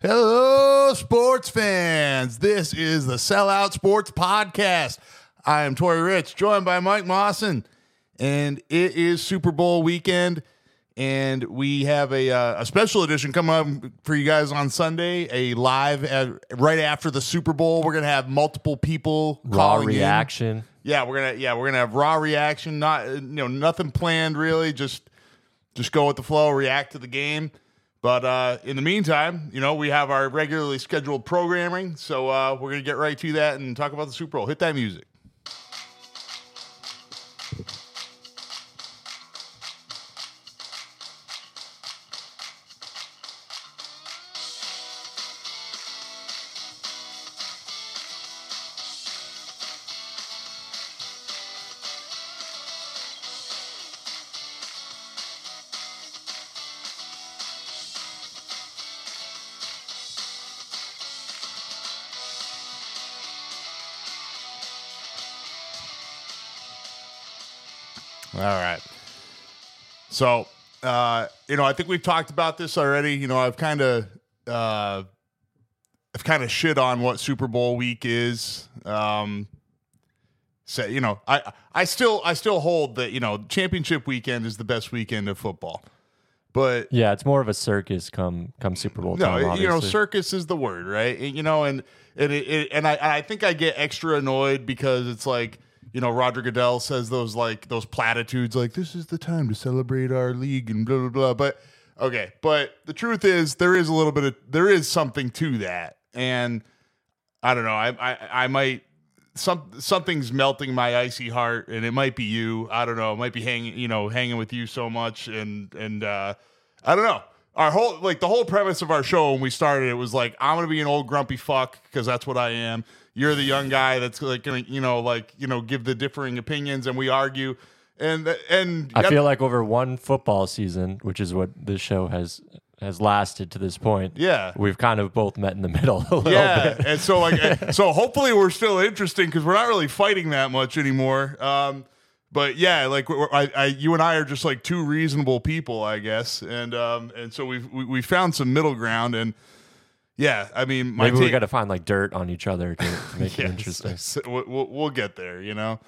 Hello, sports fans. This is the Sellout Sports Podcast. I am Tori Rich, joined by Mike Mawson, and it is Super Bowl weekend. And we have a, uh, a special edition coming up for you guys on Sunday, a live at, right after the Super Bowl. We're gonna have multiple people Raw calling in. reaction. Yeah, we're gonna yeah we're gonna have raw reaction. Not you know nothing planned really. Just just go with the flow, react to the game. But uh, in the meantime, you know we have our regularly scheduled programming, so uh, we're gonna get right to that and talk about the Super Bowl. Hit that music. All right. So, uh, you know, I think we've talked about this already. You know, I've kind of, uh, I've kind of shit on what Super Bowl week is. Um, so, you know, I, I still, I still hold that you know, championship weekend is the best weekend of football. But Yeah, it's more of a circus come come Super Bowl no, time. you know, circus is the word, right? You know, and and it, it, and I I think I get extra annoyed because it's like you know Roger Goodell says those like those platitudes like this is the time to celebrate our league and blah blah blah. But okay, but the truth is there is a little bit of there is something to that, and I don't know. I I, I might. Some something's melting my icy heart, and it might be you. I don't know. It might be hanging, you know, hanging with you so much, and and uh, I don't know. Our whole like the whole premise of our show when we started it was like I'm gonna be an old grumpy fuck because that's what I am. You're the young guy that's like gonna you know like you know give the differing opinions, and we argue, and and I feel like over one football season, which is what this show has has lasted to this point. Yeah. we've kind of both met in the middle a little yeah, bit. and so like, so hopefully we're still interesting because we're not really fighting that much anymore. Um, but yeah, like I, I, you and I are just like two reasonable people, I guess, and um, and so we've we, we found some middle ground, and yeah, I mean, my Maybe we got to find like dirt on each other to, to make it interesting. so we'll, we'll, get there, you know.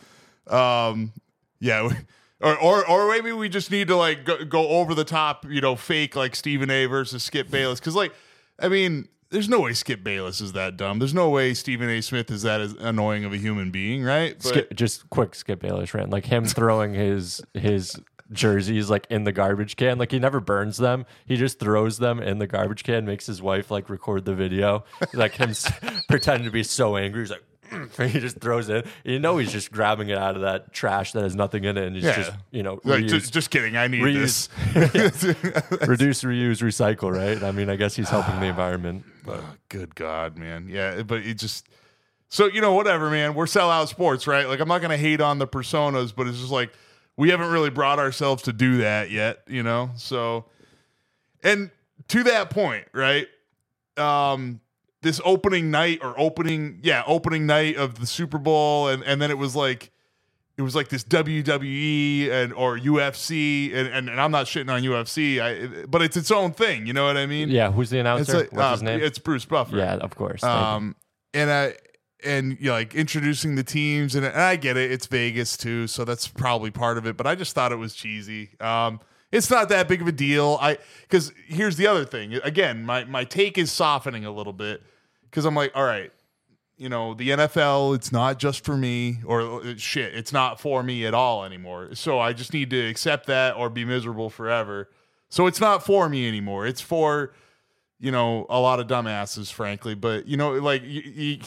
Um, yeah, we- or, or or maybe we just need to like go, go over the top, you know, fake like Stephen A. versus Skip Bayless, because like, I mean, there's no way Skip Bayless is that dumb. There's no way Stephen A. Smith is that as annoying of a human being, right? But Skip, just quick Skip Bayless rant, like him throwing his his jerseys like in the garbage can. Like he never burns them; he just throws them in the garbage can. Makes his wife like record the video, like him s- pretending to be so angry. He's like. he just throws it. You know he's just grabbing it out of that trash that has nothing in it, and he's Yeah. just you know like, just, just kidding. I need reuse, this. reduce, reuse, recycle. Right? I mean, I guess he's helping the ah. environment. But ah, Good God, man. Yeah, but it just so you know, whatever, man. We're sellout sports, right? Like I'm not gonna hate on the personas, but it's just like we haven't really brought ourselves to do that yet, you know? So and to that point, right? Um this opening night or opening, yeah, opening night of the Super Bowl, and, and then it was like it was like this WWE and or UFC, and, and, and I'm not shitting on UFC, I, but it's its own thing. You know what I mean? yeah, who's the It's announcer? like, What's uh, his name? It's Bruce Buffer. yeah, of course. Um, and I and you know, like introducing the teams, and, and I get it. It's Vegas too, so that's probably part of it. But I just thought it was cheesy. Um, it's not that big of a deal. I because here's the other thing. Again, my my take is softening a little bit because I'm like, all right, you know, the NFL, it's not just for me, or uh, shit, it's not for me at all anymore. So I just need to accept that or be miserable forever. So it's not for me anymore. It's for you know, a lot of dumbasses, frankly. But you know, like you, you,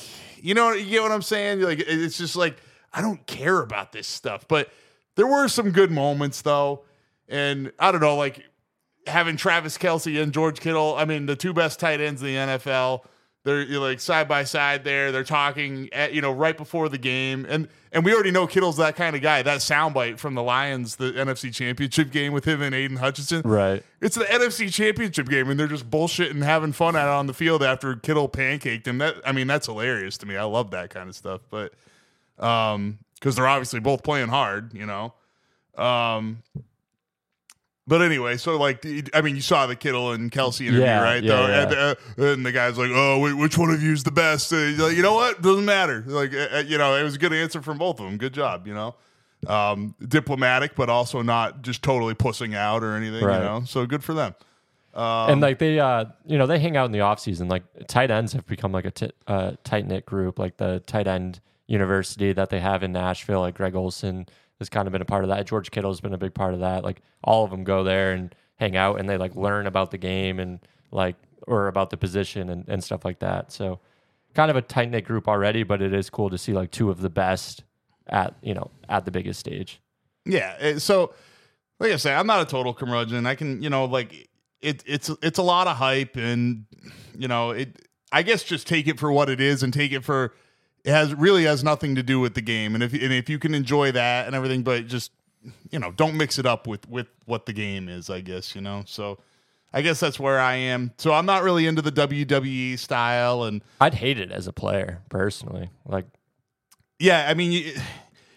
you know, you get what I'm saying. Like it's just like I don't care about this stuff. But there were some good moments though, and I don't know, like having Travis Kelce and George Kittle. I mean, the two best tight ends in the NFL. They're you're like side by side there. They're talking at, you know right before the game, and and we already know Kittle's that kind of guy. That soundbite from the Lions, the NFC Championship game with him and Aidan Hutchinson. right. It's the NFC Championship game, and they're just bullshitting, and having fun it on the field after Kittle pancaked him. That I mean, that's hilarious to me. I love that kind of stuff. But um, because they're obviously both playing hard, you know. Um, But anyway, so like, I mean, you saw the Kittle and Kelce interview, Yeah, right? yeah, Though, yeah. And, uh, and the guy's like, "Oh, wait, which one of you is the best?" Like, you know what? Doesn't matter. Like, uh, you know, it was a good answer from both of them. Good job. You know, um, diplomatic, but also not just totally pussing out or anything. Right. You know, so good for them. and like they uh you know they hang out in the off season like tight ends have become like a t- uh, tight knit group like the tight end university that they have in Nashville like Greg Olsen has kind of been a part of that George Kittle's been a big part of that like all of them go there and hang out and they like learn about the game and like or about the position and, and stuff like that so kind of a tight knit group already but it is cool to see like two of the best at you know at the biggest stage Yeah. uh, So, like I say, I'm not a total curmudgeon. I can, you know, like it, it's it's a lot of hype, and you know, it. I guess just take it for what it is, and take it for it has really has nothing to do with the game, and if and if you can enjoy that and everything, but just you know, don't mix it up with with what the game is. I guess you know. So, I guess that's where I am. So I'm not really into the WWE style, and I'd hate it as a player personally like Yeah, I mean, you-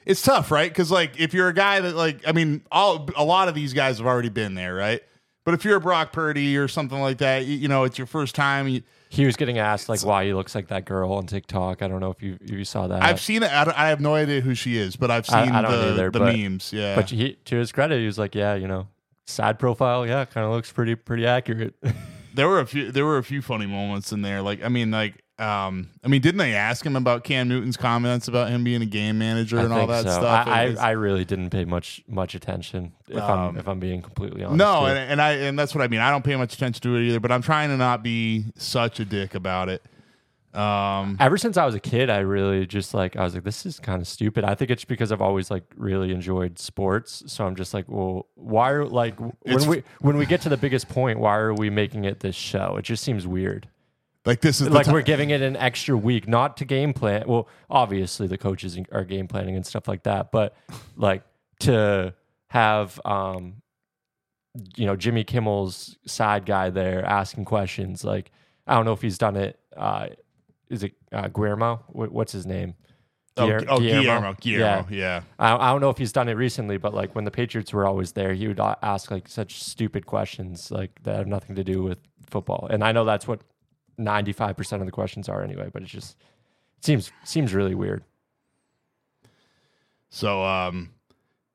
it's tough, right? Because like, if you're a guy that like, I mean, all a lot of these guys have already been there, right? But if you're a Brock Purdy or something like that, you, you know, it's your first time. You, He was getting asked like why he looks like that girl on TikTok. I don't know if you if you saw that. I've seen it. I, I have no idea who she is, but I've seen I don't the, either, the but- memes. Yeah, but he, to his credit, he was like, yeah, you know, side profile, yeah, kind of looks pretty pretty accurate. there were a few. There were a few funny moments in there. Like, I mean, like, um, I mean, didn't they ask him about Cam Newton's comments about him being a game manager I and all that so. stuff? I, was- I, I really didn't pay much much attention if I'm if I'm being completely honest. Um, no, and, and I and that's what I mean. I don't pay much attention to it either, but I'm trying to not be such a dick about it. Um, ever since I was a kid, I really just like I was like, this is kind of stupid. I think it's because I've always like really enjoyed sports, so I'm just like, well, why are like when we when we get to the biggest point, why are we making it this show? It just seems weird. Like this is like we're giving it an extra week, not to game plan. Well, obviously the coaches are game planning and stuff like that, but like to have um you know Jimmy Kimmel's side guy there asking questions. Like I don't know if he's done it. Uh, is it uh, Guillermo? What's his name? Oh, oh Guillermo. Guillermo. Yeah. I, I don't know if he's done it recently, but like when the Patriots were always there, he would ask like such stupid questions like that have nothing to do with football. And I know that's what ninety five percent of the questions are anyway. But it just seems seems really weird. So, um,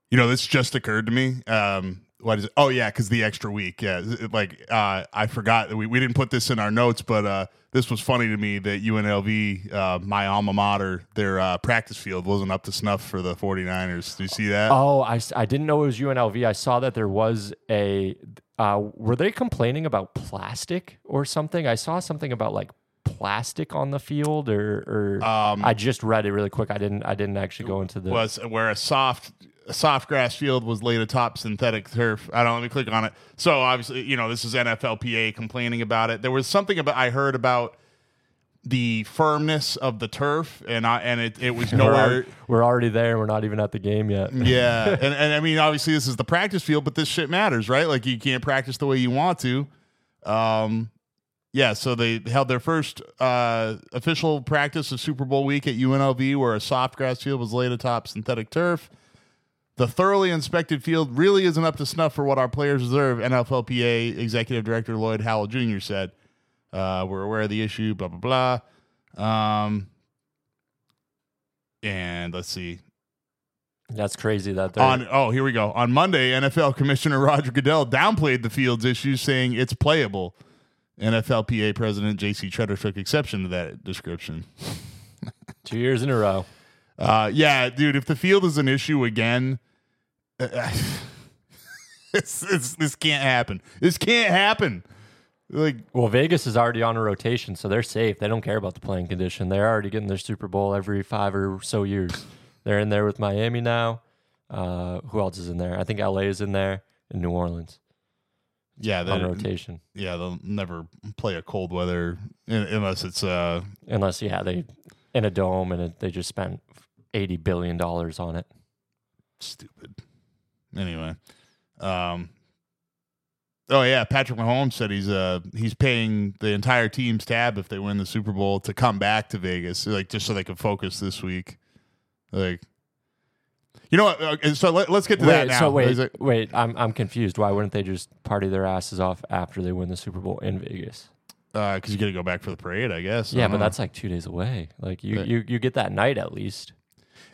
you know, this just occurred to me. Um, what is it? Oh yeah, because the extra week. Yeah, like uh, I forgot that we, we didn't put this in our notes, but uh, this was funny to me that UNLV, uh, my alma mater, their uh, practice field wasn't up to snuff for the 49ers. Do you see that? Oh, I, I didn't know it was UNLV. I saw that there was a. Uh, were they complaining about plastic or something? I saw something about like plastic on the field, or, or Um, I just read it really quick. I didn't. I didn't actually go into the. was where a soft a soft grass field was laid atop synthetic turf. I don't let me click on it. So obviously, you know, this is NFLPA complaining about it. There was something about I heard about the firmness of the turf, and I and it, it was we're, nowhere. already, we're already there. We're not even at the game yet. yeah, and and I mean, obviously, this is the practice field, but this shit matters, right? Like you can't practice the way you want to. Um, yeah, so they held their first uh, official practice of Super Bowl week at UNLV, where a soft grass field was laid atop synthetic turf. The thoroughly inspected field really isn't up to snuff for what our players deserve, NFLPA Executive Director Lloyd Howell Jr. said. Uh, we're aware of the issue, blah, blah, blah. Um, and let's see. That's crazy that they're On oh, here we go. On Monday, NFL Commissioner Roger Goodell downplayed the field's issues, saying it's playable. NFLPA President J.C. Tretter took exception to that description. two years in a row. Uh, yeah, dude, if the field is an issue again, it's, it's, this can't happen. This can't happen. Like, Well, Vegas is already on a rotation, so they're safe. They don't care about the playing condition. They're already getting their Super Bowl every five or so years. They're in there with Miami now. Uh, who else is in there? I think LA is in there and New Orleans yeah, on rotation. yeah, they'll never play a cold weather unless it's uh Unless, yeah, they in a dome and it, they just spent eighty billion dollars on it. stupid. Anyway, um, oh yeah, Patrick Mahomes said he's uh he's paying the entire team's tab if they win the Super Bowl to come back to Vegas, like just so they can focus this week. Like, You know what? Okay, so let, us get to that now. so wait, wait. I'm I'm confused. Why wouldn't they just party their asses off after they win the Super Bowl in Vegas? Uh, because uh, you got to go back for the parade, I guess. Yeah, don't but know. that's like two days away. Like you, But- you, you get that night at least.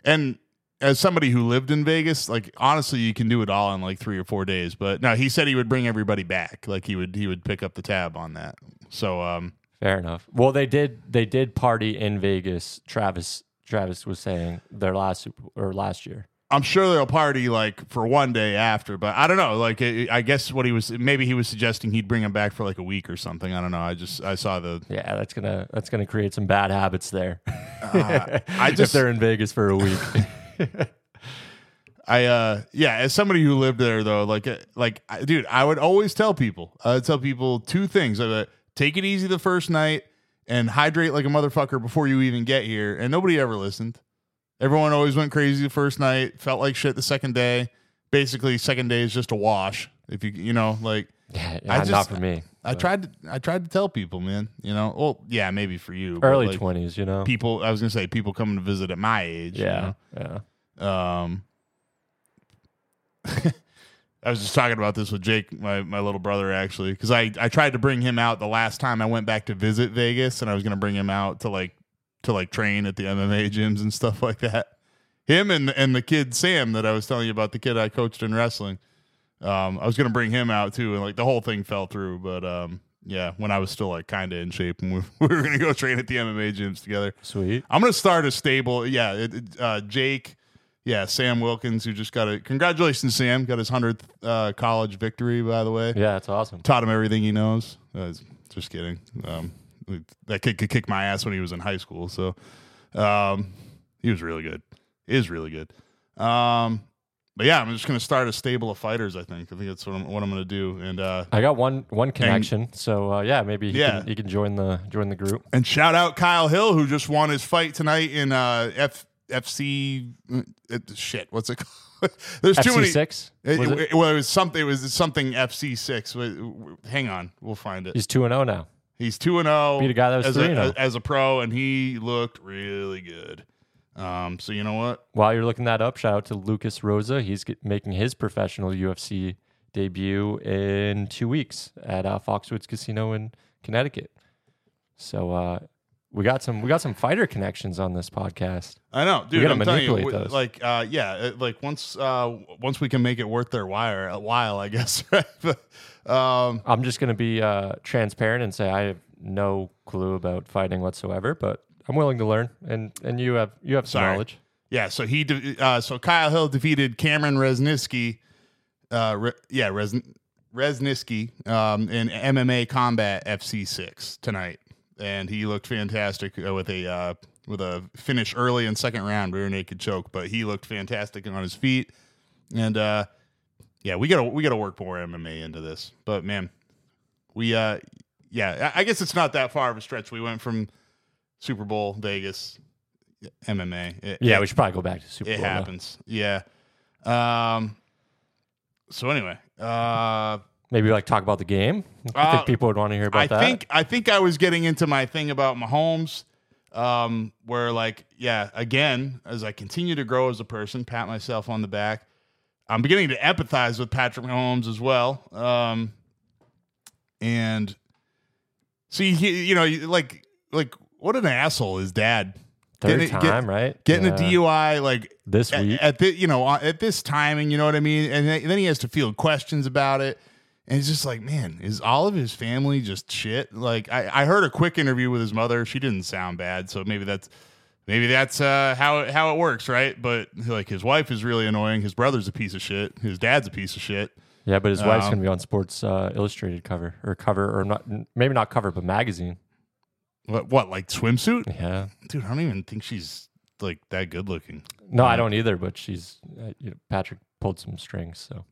and as somebody who lived in Vegas, like honestly, you can do it all in like three or four days. But no, he said he would bring everybody back. Like he would he would pick up the tab on that. So um, Fair enough. Well, they did. They did party in Vegas. Travis Travis was saying their last Super or last year. I'm sure they'll party like for one day after, but I don't know. Like, I I guess what he was maybe he was suggesting he'd bring him back for like a week or something. I don't know. I just I saw the Yeah, that's gonna that's gonna create some bad habits there. Uh, I if just they're in Vegas for a week. I uh yeah. As somebody who lived there though, like uh, like dude, I would always tell people. I would tell people two things: uh, take it easy the first night and hydrate like a motherfucker before you even get here. And nobody ever listened. Everyone always went crazy the first night, felt like shit the second day. Basically, second day is just a wash. If you you know like. Yeah, I not just- for me. I but tried to I tried to tell people, man. You know, well, yeah, maybe for you. early like, twenties, you know. people. I was gonna say people coming to visit at my age. you yeah, yeah. Um. I was just talking about this with Jake, my, my little brother, actually, because I, I tried to bring him out the last time I went back to visit Vegas, and I was gonna bring him out to like to like train at the MMA gyms and stuff like that. Him and and the kid Sam that I was telling you about, the kid I coached in wrestling. Um, I was gonna bring him out too, and like the whole thing fell through. But um, yeah, when I was still like kind of in shape, and we, we were gonna go train at the MMA gyms together. Sweet. I'm gonna start a stable. Yeah, it, it- uh, Jake. Yeah, Sam Wilkins, who just got a congratulations, Sam, got his hundredth uh, college victory. By the way, Yeah, it's awesome. taught him everything he knows. Uh, just kidding. Um, that kid could kick my ass when he was in high school, so um, he was really good. Is really good. Um, but yeah, I'm just gonna start a stable of fighters. I think. I think that's what I'm what I'm gonna do. And uh, I got one one connection, so uh, yeah, maybe he Yeah. can, he can join the join the group. And shout out Kyle Hill, who just won his fight tonight in uh, F FC. uh, shit, what's it called? There's too many. six. It, it- it? well, it was something. It was something FC six. Hang on, we'll find it. He's two and zero now. He's two and zero. Beat a guy that was as 3-0. a, as a pro, and he looked really good. Um, so you know what? While you're looking that up, shout out to Lucas Rosa. He's get, making his professional UFC debut in two weeks at uh, Foxwoods Casino in Connecticut. So uh, we got some we got some fighter connections on this podcast. I know, dude. I'm telling you, manipulate those. like, uh, yeah, like once, uh, once we can make it worth their while, a while, I guess. Right? But, um, I'm just going to be uh, transparent and say I have no clue about fighting whatsoever, but I'm willing to learn. And and you have you have some Sorry. knowledge. Yeah, so he de- uh, so Kyle Hill defeated Cameron Resniski, uh, Re- yeah, Res- Resniski um, in MMA Combat FC six tonight, and he looked fantastic uh, with a uh, with a finish early in second round, rear naked choke. But he looked fantastic on his feet, and uh, yeah, we gotta we gotta work more MMA into this. But man, we uh, yeah, I I guess it's not that far of a stretch. We went from Super Bowl Vegas. MMA. It- Yeah, it- we should probably go back to Super it Bowl. It happens. Yeah. Um. So anyway, uh, Maybe like talk about the game. I Uh, think people would want to hear about I that. think I think I was getting into my thing about Mahomes, um, where like yeah, again, as I continue to grow as a person, pat myself on the back. I'm beginning to empathize with Patrick Mahomes as well. Um, and see, he, you know, like like what an asshole his dad. Third getting time, get- right? Getting Yeah. a DUI, like this at, week. at the you know at this timing, you know what I mean, and then he has to field questions about it, and it's just like, man, is all of his family just shit? Like I, I heard a quick interview with his mother, she didn't sound bad, so maybe that's maybe that's uh, how it, how it works, right? But like his wife is really annoying, his brother's a piece of shit, his dad's a piece of shit. yeah, but his wife's um, going to be on Sports uh, Illustrated cover or cover or not, maybe not cover, but magazine. What what like swimsuit, Yeah. dude? I don't even think she's like that good looking. No, I don't either. But she's uh, you know, Patrick pulled some strings, so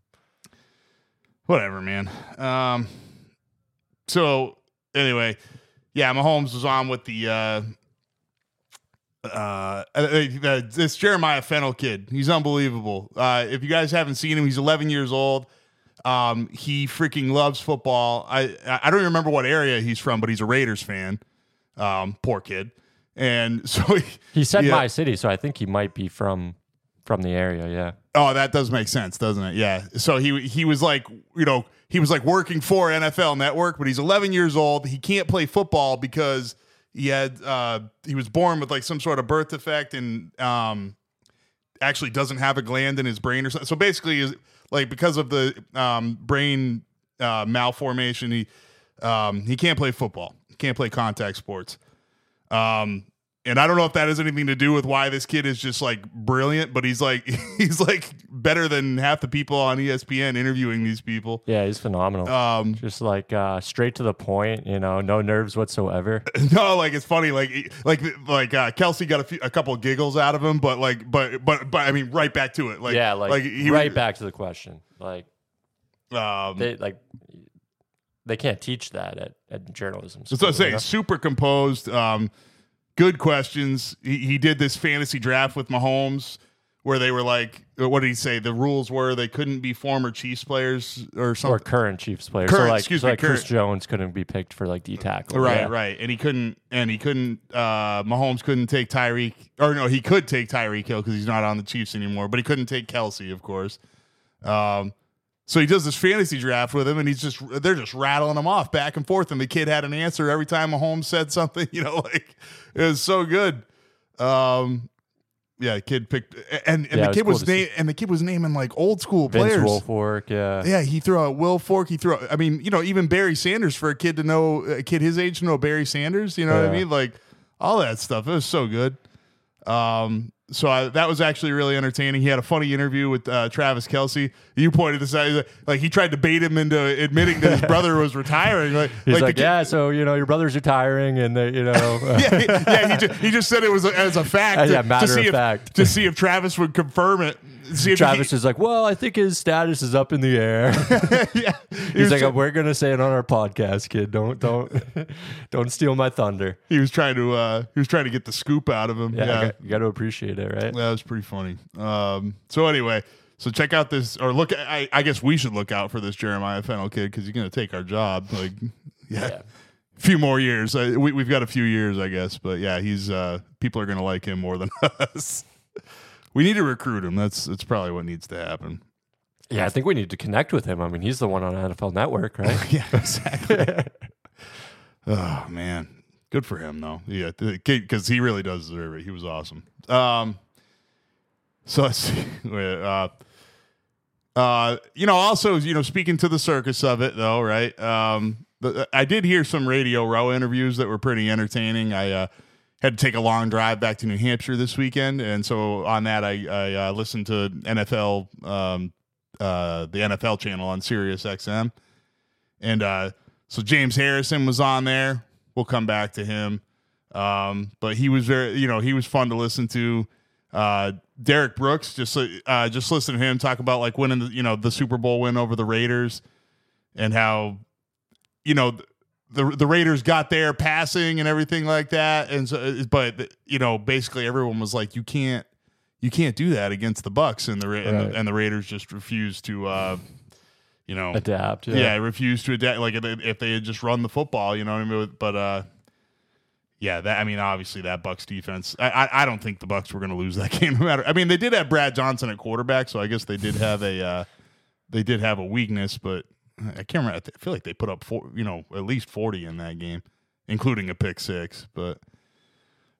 whatever, man. Um, so anyway, yeah, Mahomes was on with the uh, uh, uh, uh, this Jeremiah Fennell kid. He's unbelievable. Uh, if you guys haven't seen him, he's 11 years old. Um, he freaking loves football. I I don't even remember what area he's from, but he's a Raiders fan. Um, poor kid. And so he, he said Yeah. my city, so I think he might be from from the area. Yeah. Oh, that does make sense, doesn't it? Yeah. So he he was like, you know, he was like working for NFL Network, but he's 11 years old. He can't play football because he had uh, he was born with like some sort of birth defect and um, actually doesn't have a gland in his brain or something. So basically, is like because of the um, brain uh, malformation, he um, he can't play football. Can't play contact sports. Um, and I don't know if that has anything to do with why this kid is just like brilliant, but he's like he's like better than half the people on ESPN interviewing these people. Yeah, he's phenomenal. Um, Just like uh, straight to the point, you know, no nerves whatsoever. no, like it's funny, like like like uh, Kelce got a, few, a couple of giggles out of him, but like but but but I mean, right back to it, like yeah, like, he right back to the question. Like Um, they like they can't teach that at, at journalism. That's what I'm school, you saying. know? Super composed. Um, good questions. He, he did this fantasy draft with Mahomes where they were like, what did he say? The rules were they couldn't be former Chiefs players or something, Or current Chiefs players. Current, so like, excuse so me, like Chris. Jones couldn't be picked for like D tackle. Right, Yeah. right. And he couldn't, and he couldn't, uh, Mahomes couldn't take Tyreek, or no, he could take Tyreek Hill because he's not on the Chiefs anymore, but he couldn't take Kelce, of course. Um, so he does this fantasy draft with him, and he's just, they're just rattling him off back and forth. And the kid had an answer every time Mahomes said something, you know, like it was so good. Um, yeah, kid picked, and, and Yeah, the it was kid cool was and the kid was naming like old school Vince players. Wilfork, yeah. Yeah, he threw out Wilfork. He threw. Out, I mean, you know, even Barry Sanders for a kid to know a kid his age to know Barry Sanders. You know what I mean? Like all that stuff. It was so good. Um, so I, that was actually really entertaining. He had a funny interview with uh, Travis Kelce. You pointed this out. Like- Like he tried to bait him into admitting that his brother was retiring. Like, He's like, kid- yeah, so you know, your brother's retiring, and they, you know, yeah, he- yeah. He just, he just said it was a, as a fact. Uh, yeah, matter to see of if, fact. to see if Travis would confirm it. See Travis he, is like, well, I think his status is up in the air. yeah. He's like, we're gonna say it on our podcast, kid. Don't don't don't steal my thunder. he was trying to uh, he was trying to get the scoop out of him. Yeah, yeah. You, got, to appreciate it, right? That was pretty funny. Um, so anyway, so check out this, or look. I, I guess we should look out for this Jeremiah Fennell kid because he's going to take our job. Like, yeah, Yeah. a few more years. Uh, we, we've got a few years, I guess. But yeah, he's uh, people are going to like him more than us. We need to recruit him. That's that's probably what needs to happen. Yeah, I think we need to connect with him. I mean, he's the one on NFL Network, right? yeah, exactly. oh man, good for him though. Yeah, because he really does deserve it. He was awesome. Um, so let's see. Uh, uh, you know, also, you know, speaking to the circus of it though, right? Um, the, I did hear some Radio Row interviews that were pretty entertaining. I uh, had to take a long drive back to New Hampshire this weekend, and so on that, I, I uh, listened to NFL, um, uh, the NFL channel on Sirius XM. And uh, so James Harrison was on there. We'll come back to him. Um, but he was very, you know, he was fun to listen to. Uh, Derrick Brooks, just uh, just listen to him talk about like winning, the, you know, the Super Bowl win over the Raiders, and how, you know, the the Raiders got there passing and everything like that. And so, but you know, basically everyone was like, you can't, you can't do that against the Bucs, and the Ra- and, the, and the Raiders just refused to, uh, you know, Adapt. yeah, Yeah. I refuse to adapt. Like if they, if they had just run the football, you know what I mean. But uh, yeah, that I mean, obviously that Bucs defense. I I, I don't think the Bucs were going to lose that game. No matter. I mean, they did have Brad Johnson at quarterback, so I guess they did have a uh, they did have a weakness. But I can't remember. I feel like they put up four, you know, at least forty in that game, including a pick six. But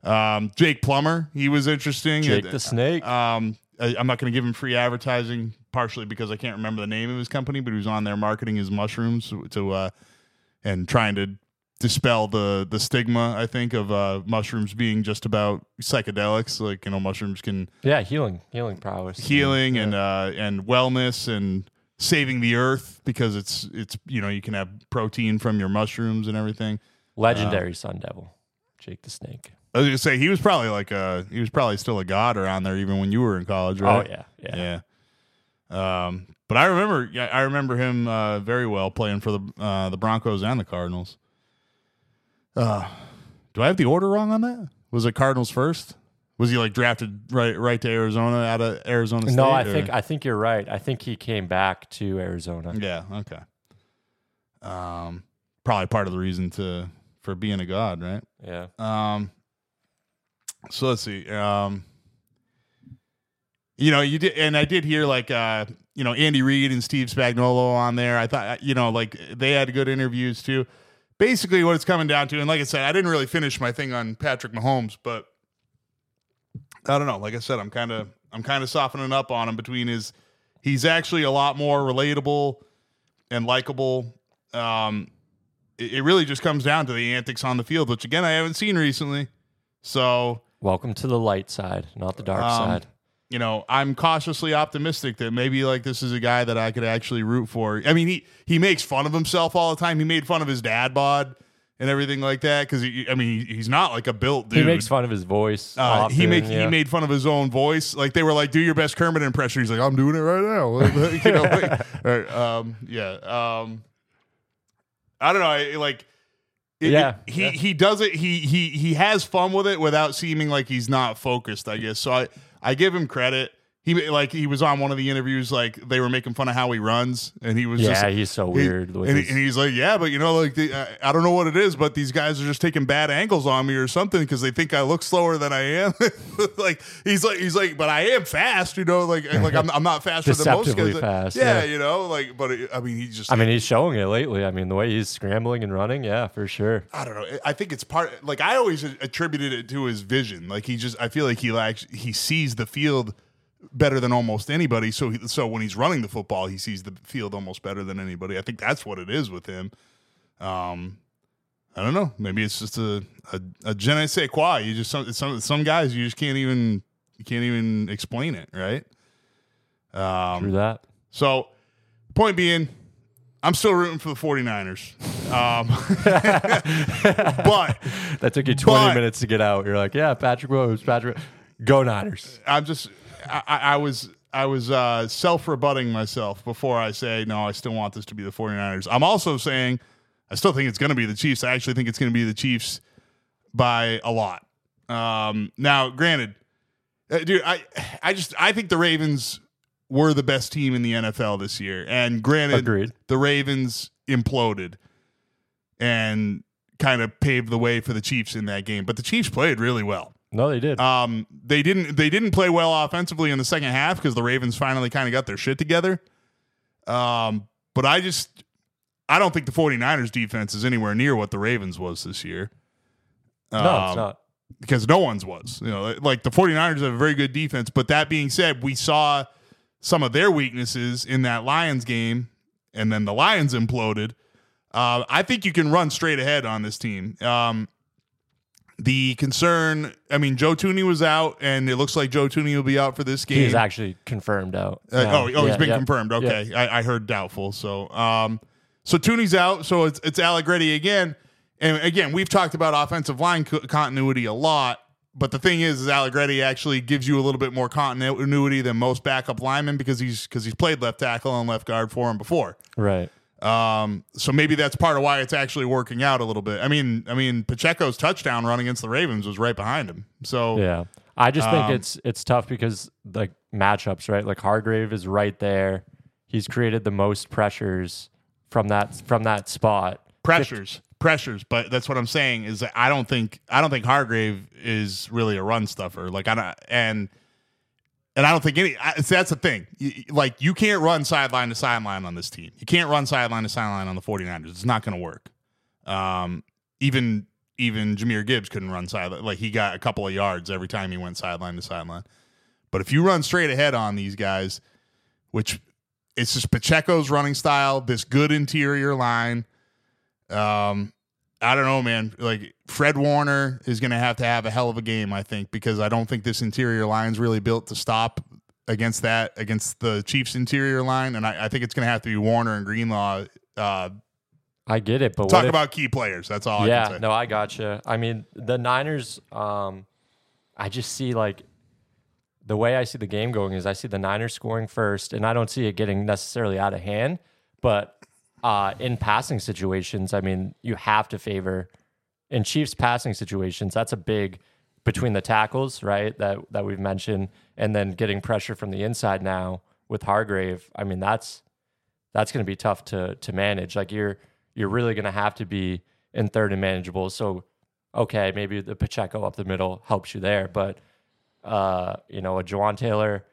um, Jake Plummer, he was interesting. Jake the Snake. um, I, I'm not going to give him free advertising, partially because I can't remember the name of his company, but he was on there marketing his mushrooms to uh, and trying to dispel the the stigma. I think of uh, mushrooms being just about psychedelics. Like you know, mushrooms can yeah, healing, healing prowess. healing and uh, and wellness and saving the earth because it's it's you know you can have protein from your mushrooms and everything. legendary Sun Devil, Jake the Snake. I was gonna say he was probably like a he was probably still a god around there even when you were in college, right? Oh yeah, yeah. Yeah. Um, but I remember, yeah, I remember him uh, very well playing for the uh, the Broncos and the Cardinals. Uh, do I have the order wrong on that? Was it Cardinals first? Was he like drafted right right to Arizona out of Arizona State? No, I or- think I think you're right. I think he came back to Arizona. yeah, okay. Um, probably part of the reason to for being a god, right? Yeah. Um, so let's see. Um, you know, you did, and I did hear like, uh, you know, Andy Reid and Steve Spagnuolo on there. I thought, you know, like they had good interviews too. Basically, what it's coming down to, and like I said, I didn't really finish my thing on Patrick Mahomes, but I don't know. Like I said, I'm kind of, I'm kind of softening up on him between his, he's actually a lot more relatable and likable. Um, it, it really just comes down to the antics on the field, which again I haven't seen recently. So Welcome to the light side, not the dark Um, side. you know, I'm cautiously optimistic that maybe like this is a guy that I could actually root for. I mean, he he makes fun of himself all the time. He made fun of his dad bod and everything like that because I mean, he's not like a built dude. He makes fun of his voice. Uh, he make yeah. he made fun of his own voice. Like they were like, "Do your best Kermit impression." He's like, "I'm doing it right now." you know, like, or, um, yeah. Um, I don't know. I, like, it- Yeah, it- he yeah. he does it. He he he has fun with it without seeming like he's not focused. I guess so. I I give him credit. He like he was on one of the interviews. Like they were making fun of how he runs, and he was Yeah, just he's so weird. and, he- his- and he's like, yeah, but you know, like the, I, I don't know what it is, but these guys are just taking bad angles on me or something because they think I look slower than I am. like he's like he's like, but I am fast, you know, like like I'm, I'm not faster than most guys. fast, yeah, yeah. you know, like but it, I mean, he just I mean, he's showing it lately. I mean, the way he's scrambling and running, yeah, for sure. I don't know. I think it's part like I always attributed it to his vision. Like he just I feel like he likes he sees the field better than almost anybody. So he, so when he's running the football, he sees the field almost better than anybody. I think that's what it is with him. Um I don't know. Maybe it's just a a, a je ne sais quoi. You just some some some guys you just can't even you can't even explain it, right? Um Through that. so, point being, I'm still rooting for the 49ers. Um, but That took you 20 But- minutes to get out. You're like, yeah, Patrick Williams, Patrick. Go Niners. I'm just, I, I was, I was uh, self rebutting myself before I say, no, I still want this to be the 49ers. I'm also saying, I still think it's going to be the Chiefs. I actually think it's going to be the Chiefs by a lot. Um, now, granted, uh, dude, I, I just, I think the Ravens were the best team in the NFL this year. And granted, Agreed. the Ravens imploded and kind of paved the way for the Chiefs in that game. But the Chiefs played really well. No, they did. Um, they didn't they didn't play well offensively in the second half because the Ravens finally kind of got their shit together. Um, but I just I don't think the 49ers defense is anywhere near what the Ravens was this year. no, Um, it's not. because no one's was. You know, like the 49ers have a very good defense, but that being said, we saw some of their weaknesses in that Lions game, and then the Lions imploded. Uh, I think you can run straight ahead on this team. Um, the concern, I mean, Joe Thuney was out, and it looks like Joe Thuney will be out for this game. He's actually confirmed out. Uh, oh, oh, he's Yeah, been yeah. confirmed. Okay, I, I heard doubtful. So, um, so Thuney's out. So it's it's Allegretti again. And again, we've talked about offensive line co- continuity a lot. But the thing is, is Allegretti actually gives you a little bit more continuity than most backup linemen because he's because he's played left tackle and left guard for him before. Right. Um, so maybe that's part of why it's actually working out a little bit. I mean, I mean, Pacheco's touchdown run against the Ravens was right behind him. So Yeah. I just think Um, it's it's tough because like matchups, right? Like Hargrave is right there. He's created the most pressures from that from that spot. pressures pressures but that's what i'm saying is that i don't think i don't think hargrave is really a run stuffer like i don't and and i don't think any I, that's the thing. You- like you can't run sideline to sideline on this team. You can't run sideline to sideline on the 49ers. It's not going to work. Um even even jahmyr gibbs couldn't run sideline like he got a couple of yards every time he went sideline to sideline. But if you run straight ahead on these guys which it's just pacheco's running style this good interior line um, I don't know, man. Like Fred Warner is going to have to have a hell of a game, I think, because I don't think this interior line's really built to stop against that against the Chiefs' interior line, and I, I think it's going to have to be Warner and Greenlaw. Uh, I get it, but talk if, about key players. That's all. I yeah, can say. no, I gotcha. I mean, the Niners. Um, I just see like the way I see the game going is I see the Niners scoring first, and I don't see it getting necessarily out of hand. But uh, in passing situations, I mean, you have to favor in Chiefs passing situations. That's a big between the tackles, right? That that we've mentioned, and then getting pressure from the inside now with Hargrave. I mean, that's that's going to be tough to to manage. Like you're you're really going to have to be in third and manageable. So, okay, maybe the Pacheco up the middle helps you there, but uh, you know, a Jawaan Taylor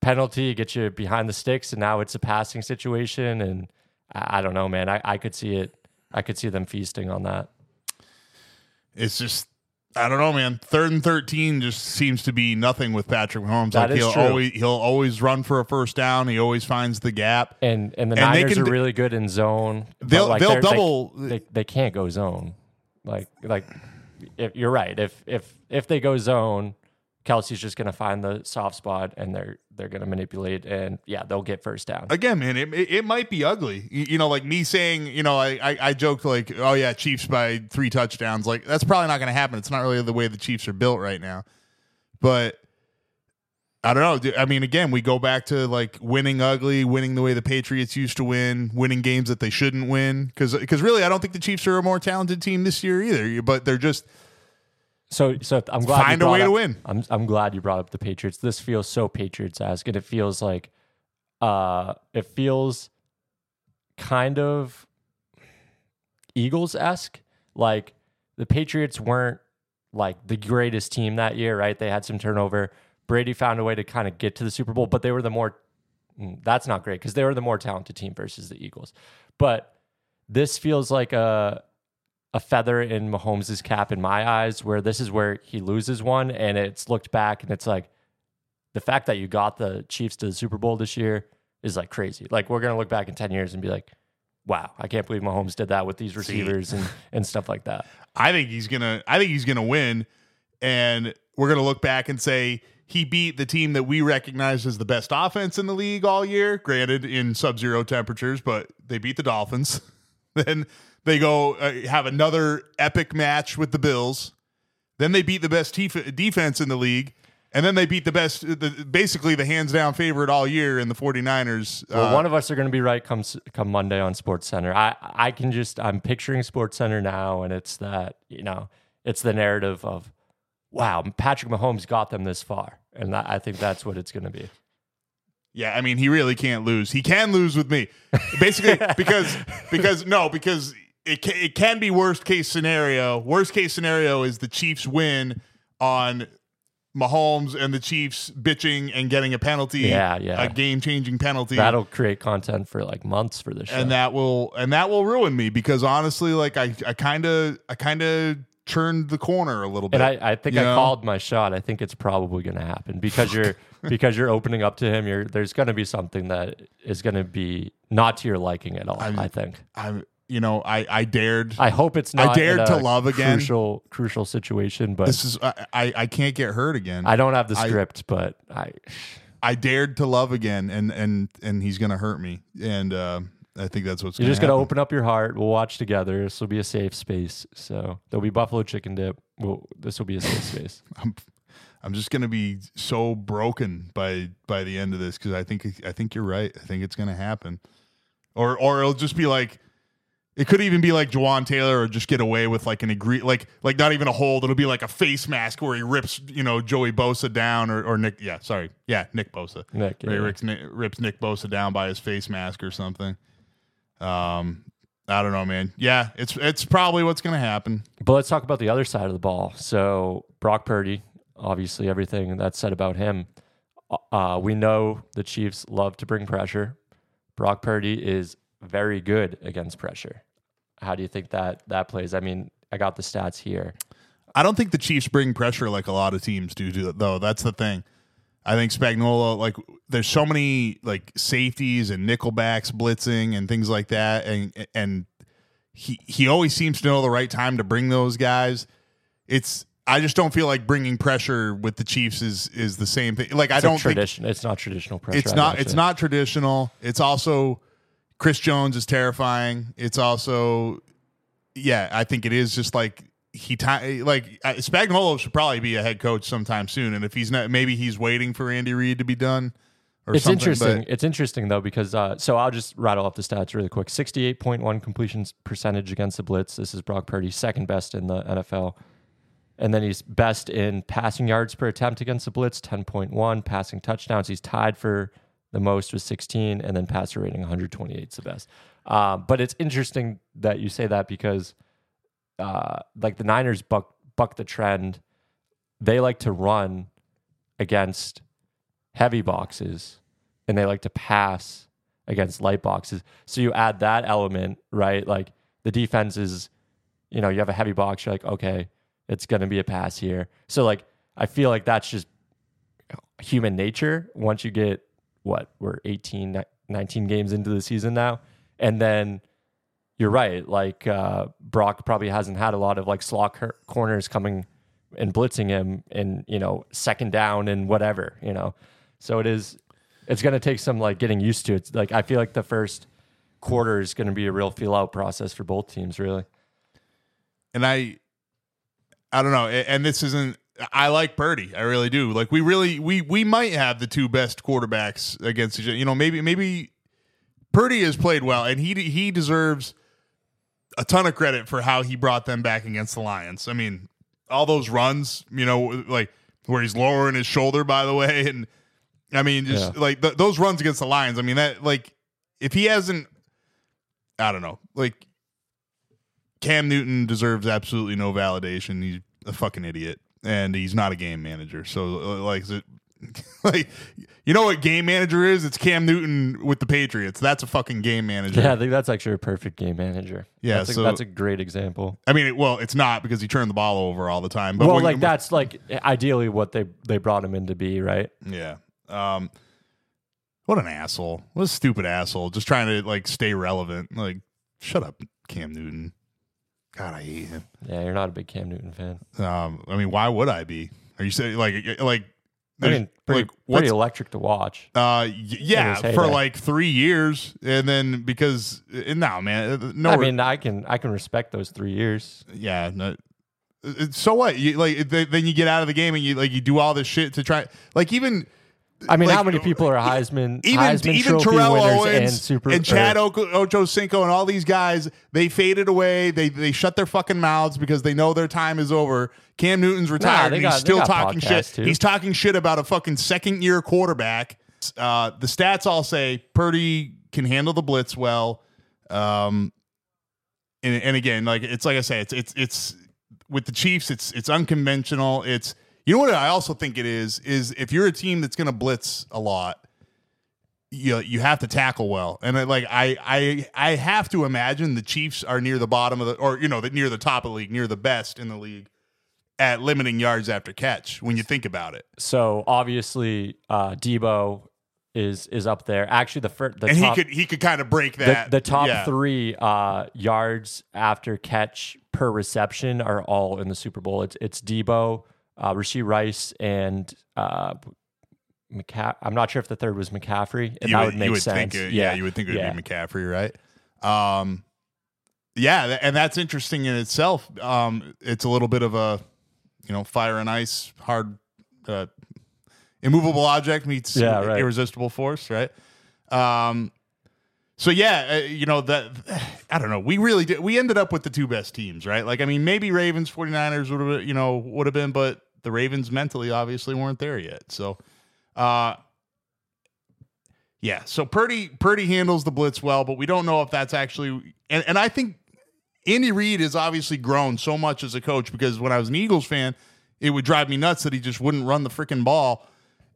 penalty, gets you behind the sticks, and now it's a passing situation. And I, don't know, man. I, I could see it. I could see them feasting on that. It's just I don't know, man. Third and thirteen just seems to be nothing with Patrick Mahomes. That like he'll true. always he'll always run for a first down. He always finds the gap. And and the And they Niners can are really good in zone. They'll like, they'll they're- they- double. They, they can't go zone. Like like if you're right. If if if they go zone, Kelce's just gonna find the soft spot and they're they're gonna manipulate and yeah, they'll get first down. again, man, it, it, it might be ugly. You, you know, like me saying, you know, I, I, I joked like, oh yeah, Chiefs by three touchdowns. Like that's probably not going to happen. It's not really the way the Chiefs are built right now. But I don't know. I mean, again, we go back to like winning ugly, winning the way the Patriots used to win, winning games that they shouldn't win. Because because really, I don't think the Chiefs are a more talented team this year either. But they're just So so I'm glad Find you a way brought to up- win. I'm I'm glad you brought up the Patriots. This feels so Patriots esque, and it feels like uh it feels kind of Eagles esque. Like the Patriots weren't like the greatest team that year, right? They had some turnover. Brady found a way to kind of get to the Super Bowl, but they were the more mm, that's not great because they were the more talented team versus the Eagles. But this feels like a a feather in Mahomes' cap in my eyes, where this is where he loses one, and it's looked back and it's like the fact that you got the Chiefs to the Super Bowl this year is like crazy. Like we're gonna look back in ten years and be like, wow, I can't believe Mahomes did that with these receivers and and stuff like that. I think he's gonna. I think he's gonna win, and we're gonna look back and say he beat the team that we recognize as the best offense in the league all year. Granted, in sub-zero temperatures, but they beat the Dolphins. then they go uh, have another epic match with the Bills. Then they beat the best tef- defense in the league. And then they beat the best, the, basically the hands down favorite all year in the 49ers. Well, Uh, one of us are going to be right come come Monday on Sports Center. I I can just I'm picturing Sports Center now, and it's that you know it's the narrative of wow, Patrick Mahomes got them this far, and that, I think that's what it's going to be. Yeah, I mean, he really can't lose. He can lose with me, basically because because no, because it can, it can be worst case scenario. Worst case scenario is the Chiefs win on Mahomes and the Chiefs bitching and getting a penalty. Yeah, yeah. a game changing penalty. That'll create content for like months for this show. and that will and that will ruin me because honestly, like I I kind of I kind of turned the corner a little bit. And I, I think I know? called my shot. I think it's probably going to happen because you're because you're opening up to him. You're there's going to be something that is going to be not to your liking at all. i think. I'm you know I I dared. I hope it's not. I dared to love again. Crucial crucial situation, but this is I, I I can't get hurt again. I don't have the I- script. but I I dared to love again, and and and he's gonna hurt me, and uh, I think that's what's. you're gonna just happen. open up your heart. We'll watch together. This will be a safe space. So there'll be buffalo chicken dip. We'll, this will be a safe space. I'm, I'm just gonna be so broken by by the end of this because I think I think you're right. I think it's gonna happen, or or it'll just be like. It could even be like Jawaan Taylor, or just get away with like an agree, like like not even a hold. It'll be like a face mask where he rips, you know, Joey Bosa down, or, or Nick. Yeah, sorry, yeah, Nick Bosa. Nick, yeah. rips, Nick, rips Nick Bosa down by his face mask or something. Um, I don't know, man. Yeah, it's it's probably what's gonna happen. But let's talk about the other side of the ball. So Brock Purdy, obviously everything that's said about him. Uh, we know the Chiefs love to bring pressure. Brock Purdy is very good against pressure. How do you think that that plays? I mean, I got the stats here. I don't think the Chiefs bring pressure like a lot of teams do, do though. That's the thing. I think Spagnuolo, like, there's so many like safeties and nickelbacks blitzing and things like that, and and he he always seems to know the right time to bring those guys. It's I just don't feel like bringing pressure with the Chiefs is is the same thing. Like I It's a don't think tradition. it's not traditional pressure. it's not it's not traditional. It's also Chris Jones is terrifying. It's also yeah, I think it is just like he ti like uh, Spagnuolo should probably be a head coach sometime soon and if he's not maybe he's waiting for Andy Reid to be done or It's interesting. but- It's interesting though because uh, so I'll just rattle off the stats really quick. Sixty-eight point one completions percentage against the blitz. This is Brock Purdy, second best in the NFL, and then he's best in passing yards per attempt against the blitz, ten point one. Passing touchdowns, he's tied for the most was sixteen, and then passer rating, one hundred twenty-eight is the best. Uh, but it's interesting that you say that because, uh, like the Niners buck buck the trend. They like to run against heavy boxes and they like to pass against light boxes. So you add that element, right? Like the defense is, you know, you have a heavy box, you're like, okay, it's going to be a pass here. So like I feel like that's just human nature once you get what we're 18 19 games into the season now and then you're right like uh, brock probably hasn't had a lot of like slot cor- corners coming and blitzing him and you know second down and whatever you know so it is it's going to take some like getting used to it like i feel like the first quarter is going to be a real feel out process for both teams really and I, I don't know. And this isn't. I like Purdy. I really do. Like we really we we might have the two best quarterbacks against each other. You know, maybe maybe Purdy has played well, and he he deserves a ton of credit for how he brought them back against the Lions. I mean, all those runs. You know, like where he's lowering his shoulder, by the way, and I mean, just Yeah. like th- those runs against the Lions. I mean, that like if he hasn't, I don't know, like Cam Newton deserves absolutely no validation. He's a fucking idiot, and he's not a game manager. So, uh, like, it, like, you know what game manager is? It's Cam Newton with the Patriots. That's a fucking game manager. yeah i think that's actually a perfect game manager Yeah, that's a, so- that's a great example I mean, it, well, it's not because he turned the ball over all the time. But well when- like that's like ideally what they they brought him in to be right Yeah. Um, what an asshole! What a stupid asshole! Just trying to like stay relevant. Like, shut up, Cam Newton. God, I hate him. yeah you're not a big cam newton fan Um, I mean, why would I be? Are you saying like like? I mean, pretty, like pretty electric to watch. uh yeah for like three years and then because uh, no man uh, no I mean, I can I can respect those three years. yeah no, uh, so what you like th- then you get out of the game and you like you do all this shit to try like even I mean, Like, how many people are Heisman, even Heisman even Trophy Terrell winners Owens and Super and Chad or- Ocho- Ochocinco and all these guys, they faded away. They they shut their fucking mouths because they know their time is over. Cam Newton's retired and got- he's still talking shit. too. He's talking shit about a fucking second year quarterback. Uh, the stats all say Purdy can handle the blitz well. Um, and, and again, like it's like I say, it's it's it's with the Chiefs, it's it's unconventional. It's you know what I also think it is is if you're a team that's going to blitz a lot, you you have to tackle well. And I, like I I I have to imagine the Chiefs are near the bottom of the or you know the, near the top of the league, near the best in the league at limiting yards after catch. When you think about it, So obviously, uh, Debo is is up there. Actually, the first the and top he could he could kind of break the, that. the top yeah. three uh, yards after catch per reception are all in the Super Bowl. It's it's Debo, uh, Rashee Rice, and uh, McCa- I'm not sure if the third was McCaffrey. you that would, would make would sense. it, yeah. you would think it would yeah. be McCaffrey, right? Um, yeah, and that's interesting in itself. Um, it's a little bit of a you know fire and ice, hard, uh, immovable object meets Yeah, right. irresistible force, right? Um, so yeah, uh, you know that I don't know. We really did. We ended up with the two best teams, right? Like I mean, maybe Ravens 49ers would have you know would have been, but the Ravens mentally obviously weren't there yet. So uh yeah, so Purdy Purdy handles the blitz well, but we don't know if that's actually and, and I think Andy Reid has obviously grown so much as a coach because when I was an Eagles fan, it would drive me nuts that he just wouldn't run the freaking ball.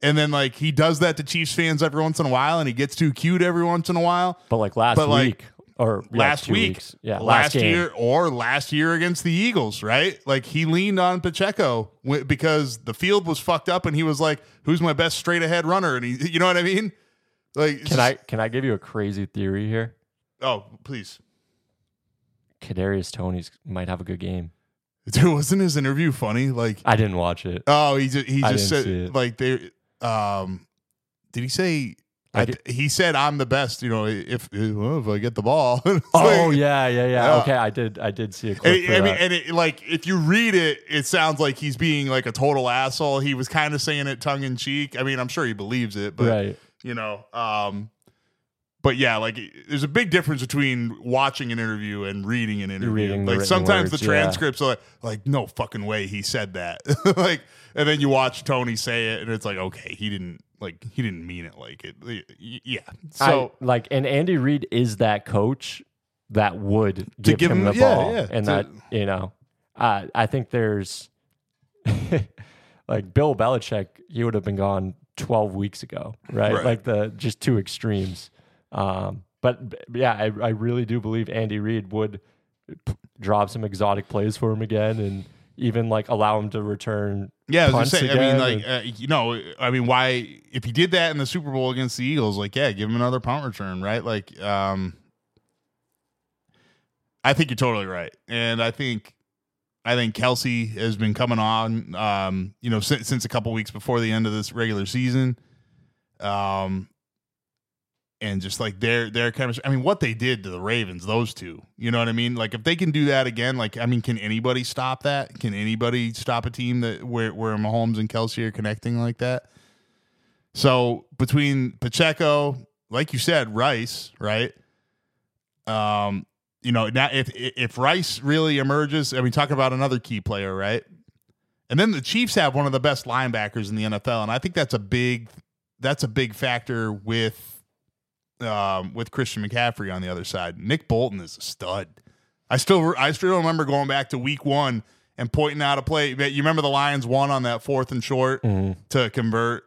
And then like he does that to Chiefs fans every once in a while and he gets too cute every once in a while. But like last But, like, week or yeah, last week, weeks. yeah, last, last, year, or last year against the Eagles, right? Like he leaned on Pacheco wi- because the field was fucked up, and he was like, "Who's my best straight ahead runner?" And he, you know what I mean? Like, Can I can I give you a crazy theory here? Oh, please, Kadarius Toney's might have a good game. dude, wasn't his interview funny? Like, I didn't watch it. oh, he just, he just said like they, um, did he say? I I he said, "I'm the best." You know, if if I get the ball. Oh like- yeah, yeah, yeah, Yeah. Okay, I did. I did see a clip. And, I mean, and it, like if you read it, it sounds like he's being like a total asshole. He was kind of saying it tongue in cheek. I mean, I'm sure he believes it, but right. you know, um, but yeah, like there's a big difference between watching an interview and reading an interview. reading like written sometimes words, the yeah. transcripts are like, like, no fucking way he said that. like, and then you watch Toney say it, and it's like, okay, he didn't like he didn't mean it like it. Yeah, so. I, like, and Andy Reid is that coach that would give, give him, him- the yeah, ball, yeah, and to- that you know, uh, I think there's like Bill Belichick. He would have been gone 12 weeks ago, right? Right. Like the just two extremes. Um, but yeah, I, I really do believe Andy Reid would p- drop some exotic plays for him again and even like allow him to return. Yeah, I was punts just saying. I mean, like, uh, you know, I mean, why if he did that in the Super Bowl against the Eagles, like, yeah, give him another punt return, right? Like, um, I think you're totally right, and I think, I think Kelce has been coming on, um, you know, since, since a couple weeks before the end of this regular season, um, and just like their their chemistry. I mean, what they did to the Ravens, those two, you know what I mean? Like, if they can do that again, like, I mean, can anybody stop that? Can anybody stop a team that where where Mahomes and Kelce are connecting like that? So between Pacheco, like you said, Rice, right? Um, you know, now if if Rice really emerges, I mean, talk about another key player, right? And then the Chiefs have one of the best linebackers in the NFL, and I think that's a big that's a big factor with um, with Christian McCaffrey on the other side. Nick Bolton is a stud. I still I still remember going back to Week One and pointing out a play. You remember the Lions won on that fourth and short to convert,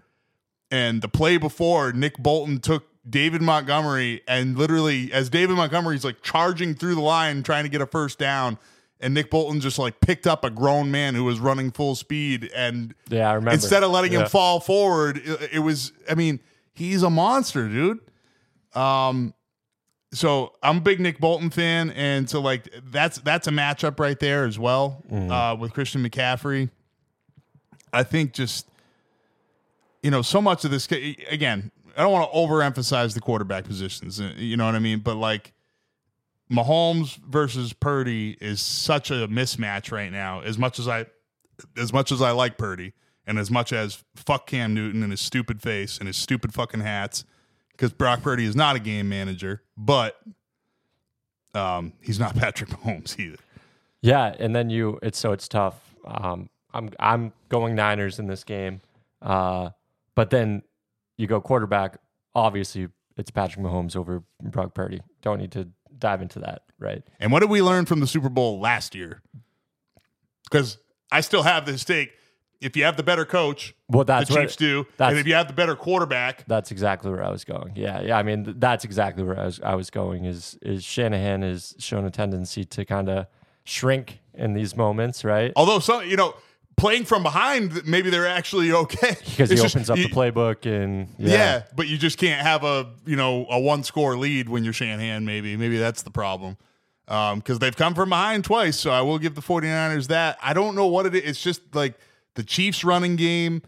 and the play before Nick Bolton took David Montgomery and literally as David Montgomery's like charging through the line trying to get a first down. And Nick Bolton just like picked up a grown man who was running full speed and Yeah, I remember. instead of letting Yeah. him fall forward, it, it was. I mean, he's a monster, dude. Um, so I'm a big Nick Bolton fan, and so like that's that's a matchup right there as well uh, with Christian McCaffrey. I think just you know so much of this again. I don't want to overemphasize the quarterback positions. uh, You know what I mean, but like. Mahomes versus Purdy is such a mismatch right now. As much as I, as much as I like Purdy, and as much as fuck Cam Newton and his stupid face and his stupid fucking hats, because Brock Purdy is not a game manager, but um, he's not Patrick Mahomes either. Yeah, and then you it's so it's tough. Um, I'm I'm going Niners in this game, uh, but then you go quarterback. Obviously, it's Patrick Mahomes over Brock Purdy. Don't need to dive into that, right? And what did we learn from the Super Bowl last year? Because I still have this take. If you have the better coach, Well, that's the what- Chiefs do, that's- and if you have the better quarterback, That's exactly where I was going. Yeah, yeah. I mean, that's exactly where I was. I was going. Is is Shanahan has shown a tendency to kind of shrink in these moments, right? although some, you know, playing from behind, maybe they're actually okay Because he just- opens up you- the playbook and Yeah. yeah, but you just can't have a you know a one score lead when you're Shanahan. Maybe maybe that's the problem um, because they've come from behind twice. So I will give the 49ers that. I don't know what it is. It's just like the Chiefs running game.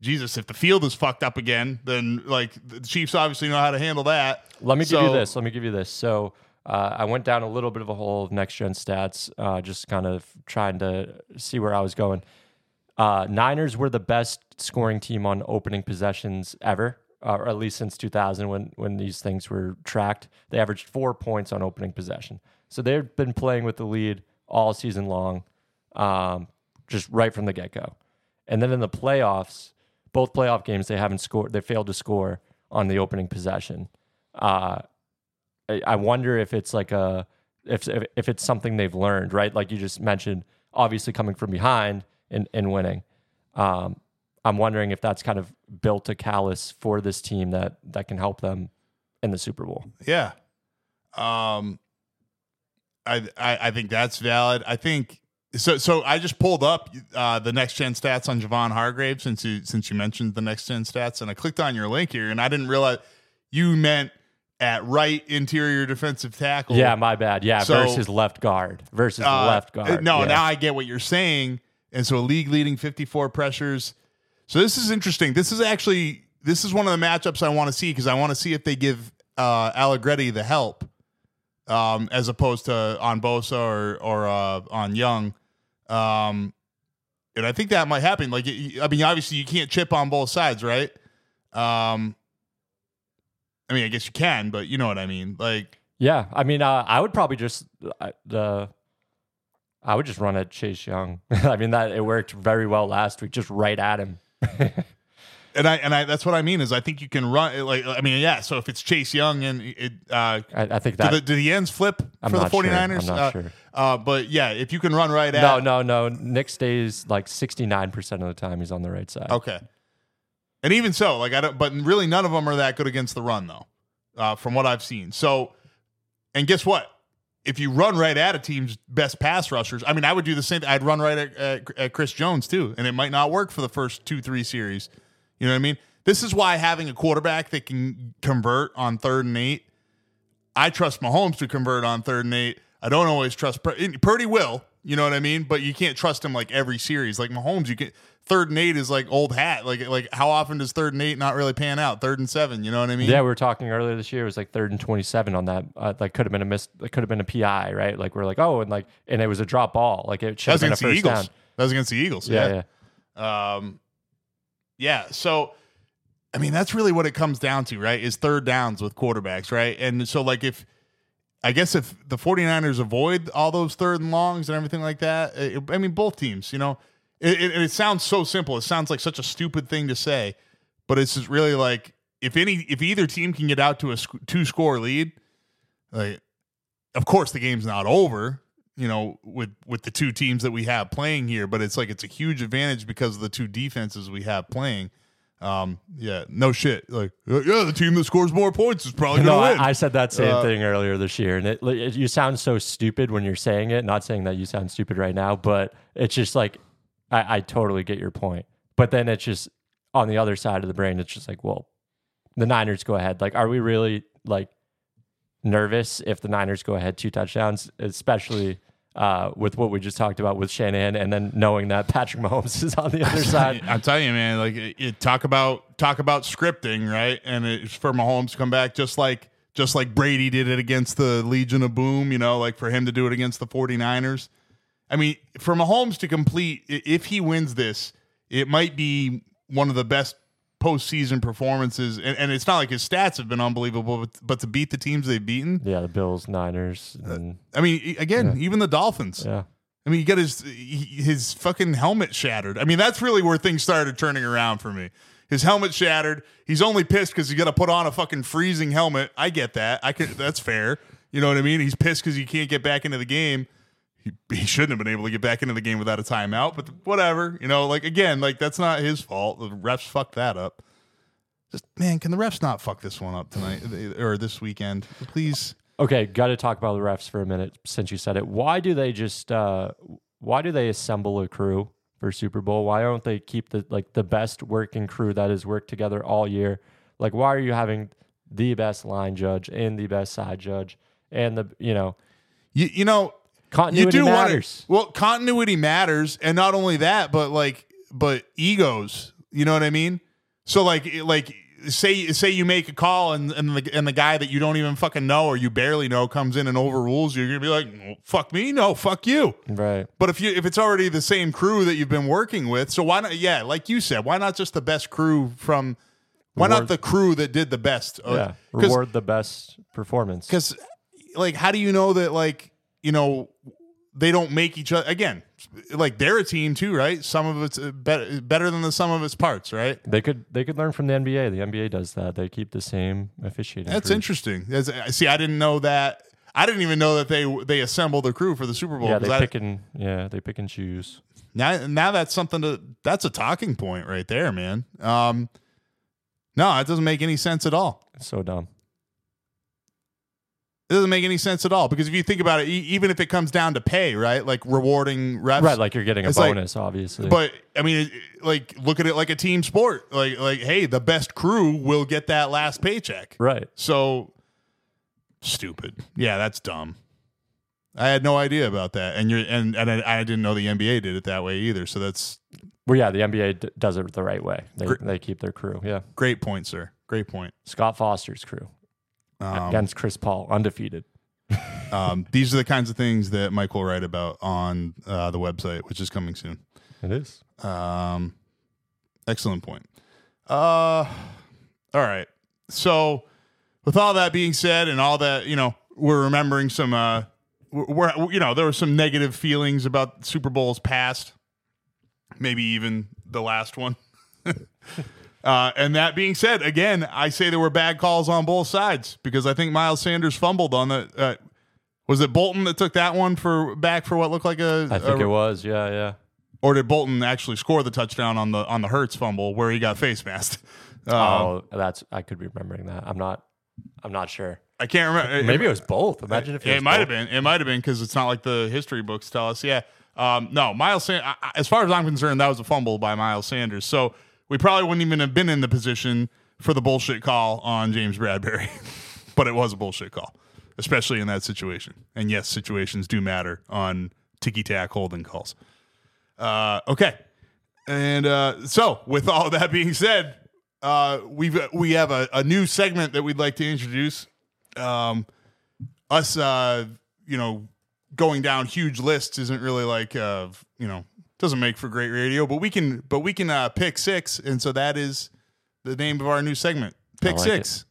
Jesus, if the field is fucked up again, then like the Chiefs obviously know how to handle that. Let me give you this. Let me give you this. So uh, I went down a little bit of a hole of next gen stats, uh, just kind of trying to see where I was going. Uh, Niners were the best scoring team on opening possessions ever, uh, or at least since 2000 when when these things were tracked. They averaged four points on opening possession. So they've been playing with the lead all season long, um, just right from the get go. And then in the playoffs, both playoff games, they haven't scored. They failed to score on the opening possession. Uh, I, I wonder if it's like a if, if if it's something they've learned, right? Like you just mentioned, obviously coming from behind and, and winning. Um, I'm wondering if that's kind of built a callus for this team that that can help them in the Super Bowl. Yeah. Um I I, I think that's valid. I think so so I just pulled up uh, the next gen stats on Javon Hargrave since you since you mentioned the next gen stats and I clicked on your link here and I didn't realize you meant at right interior defensive tackle. Yeah, my bad. Yeah, So- versus left guard versus Uh, left guard. No, yeah. now I get what you're saying. And so a league leading 54 pressures. So this is interesting. This is actually this is one of the matchups I want to see because I want to see if they give uh, Allegretti the help um, as opposed to on Bosa or or uh, on Young. Um, and I think that might happen. Like, I mean, obviously you can't chip on both sides, right? Um, I mean, I guess you can, but you know what I mean. Like, Yeah, I mean, uh, I would probably just uh, the. I would just run at Chase Young. I mean that it worked very well last week, just right at him. and I and I that's what I mean is I think you can run like I mean yeah. So if it's Chase Young and it uh, I, I think do that. the, do the ends flip I'm for the not sure. 49ers? I'm not uh, sure. uh, but yeah, if you can run right at no, no, no. Nick stays like 69 percent of the time. He's on the right side. Okay. And even so, like I don't, but really none of them are that good against the run though, uh, from what I've seen. So, and guess what? If you run right at a team's best pass rushers, I mean, I would do the same. I'd run right at, at, at Chris Jones too, and it might not work for the first two, three series. You know what I mean? This is why having a quarterback that can convert on third and eight, I trust Mahomes to convert on third and eight. I don't always trust Pur- Purdy will, you know what I mean? But you can't trust him like every series. Like Mahomes, you can third and eight is like old hat. Like like how often does third and eight not really pan out? Third and seven, you know what I mean? Yeah, we were talking earlier this year. It was like third and twenty-seven on that. Uh, like could have been a miss. It could have been a PI, right? Like we're like, oh, and like, and it was a drop ball. Like it should have been a against the first Eagles. down. That was against the Eagles. Yeah, Yeah. yeah. Um, yeah. So, I mean, that's really what it comes down to, right? Is third downs with quarterbacks, right? And so, like, if I guess if the 49ers avoid all those third and longs and everything like that, uh, it, I mean, both teams, you know, it, it, it sounds so simple. It sounds like such a stupid thing to say, but it's just really like if any, if either team can get out to a sc- two score lead, like, of course the game's not over you know with with the two teams that we have playing here but it's like it's a huge advantage because of the two defenses we have playing um yeah no shit like uh, yeah the team that scores more points is probably No, gonna win I, I said that same Uh, thing earlier this year, and it, it you sound so stupid when you're saying it. Not saying that you sound stupid right now, but it's just like I, I totally get your point. But then it's just on the other side of the brain, it's just like, well, the Niners go ahead. Like, are we really like nervous if the Niners go ahead two touchdowns, especially? Uh, with what we just talked about with Shanahan, and then knowing that Patrick Mahomes is on the other side, I'm telling you, man. Like, it, it- talk about talk about scripting, right? And it's for Mahomes to come back just like just like Brady did it against the Legion of Boom. You know, like for him to do it against the 49ers. I mean, for Mahomes to complete, if he wins this, it might be one of the best postseason performances. And, and it's not like his stats have been unbelievable, but, but to beat the teams they've beaten. yeah, the Bills, Niners, uh, and I mean, again, even the Dolphins. yeah. I mean, you got his his fucking helmet shattered. I mean, that's really where things started turning around for me. His helmet shattered. He's only pissed because he's got to put on a fucking freezing helmet. I get that. I could. That's fair. You know what I mean? He's pissed because he can't get back into the game. He, he shouldn't have been able to get back into the game without a timeout. But whatever. You know, like again, like that's not his fault. The refs fucked that up. Just man, can the refs not fuck this one up tonight or this weekend, please? Okay, got to talk about the refs for a minute since you said it. Why do they just uh why do they assemble a crew for Super Bowl? Why don't they keep the like the best working crew that has worked together all year? Like why are you having the best line judge and the best side judge and the you know You you know continuity wanna- matters. well, continuity matters, and not only that, but like, but egos. You know what I mean? So like, like say say you make a call and and the and the guy that you don't even fucking know or you barely know comes in and overrules you. You're gonna be like, "Well, fuck me, no, fuck you. right. But if you if it's already the same crew that you've been working with, so why not? Yeah, like you said, why not just the best crew from? Why not the crew that did the best? Uh, Yeah. Reward the best performance. because like how do you know that like you know they don't make each other again like they're a team too right some of it's uh, better better than the sum of its parts right They could they could learn from the NBA. The NBA does that. They keep the same officiating. that's crew. interesting That's- I see i didn't know that i didn't even know that they they assemble the crew for the super bowl Yeah, they I- pick and yeah, they pick and choose. now now that's something to that's a talking point right there man um no it doesn't make any sense at all It's so dumb. It doesn't make any sense at all because if you think about it e- even if it comes down to pay right like rewarding reps Right, like you're getting a It's like- bonus, obviously. But I mean, it- like, look at it like a team sport. Like, like, hey, the best crew will get that last paycheck. right. So stupid. Yeah, that's dumb. I had no idea about that, and you're and and I, I didn't know the NBA did it that way either. So that's Well, yeah, the NBA d- does it the right way. They they keep their crew. Yeah, great point, sir. Great point. Scott Foster's crew Um, against Chris Paul, undefeated. um, these are the kinds of things that Mike will write about on uh, the website, which is coming soon. It is. Um, excellent point. Uh, all right. So, with all that being said, and all that, you know, we're remembering some. Uh, we're, we're you know there were some negative feelings about Super Bowls past, maybe even the last one. uh, and that being said, again, I say there were bad calls on both sides because I think Miles Sanders fumbled on the. Uh, was it Bolton that took that one for back for what looked like a? I think a- it was. Yeah, yeah. or did Bolton actually score the touchdown on the on the Hurts fumble where he got face masked? Um, oh, that's I could be remembering that. I'm not. I'm not sure. I can't remember. Maybe it was both. Imagine if it, it, might have been. It might have been because it's not like the history books tell us. Yeah. Um, no, Miles. Sand- I- I- as far as I'm concerned, that was a fumble by Miles Sanders. So we probably wouldn't even have been in the position for the bullshit call on James Bradberry, but it was a bullshit call, especially in that situation. And yes, situations do matter on ticky tack holding calls. Uh, okay. And uh, so, with all that being said, uh, we've we have a, a new segment that we'd like to introduce. Um, us, uh, you know, going down huge lists isn't really like, uh, you know, doesn't make for great radio. But we can, but we can uh, pick six, and so that is the name of our new segment, pick like six.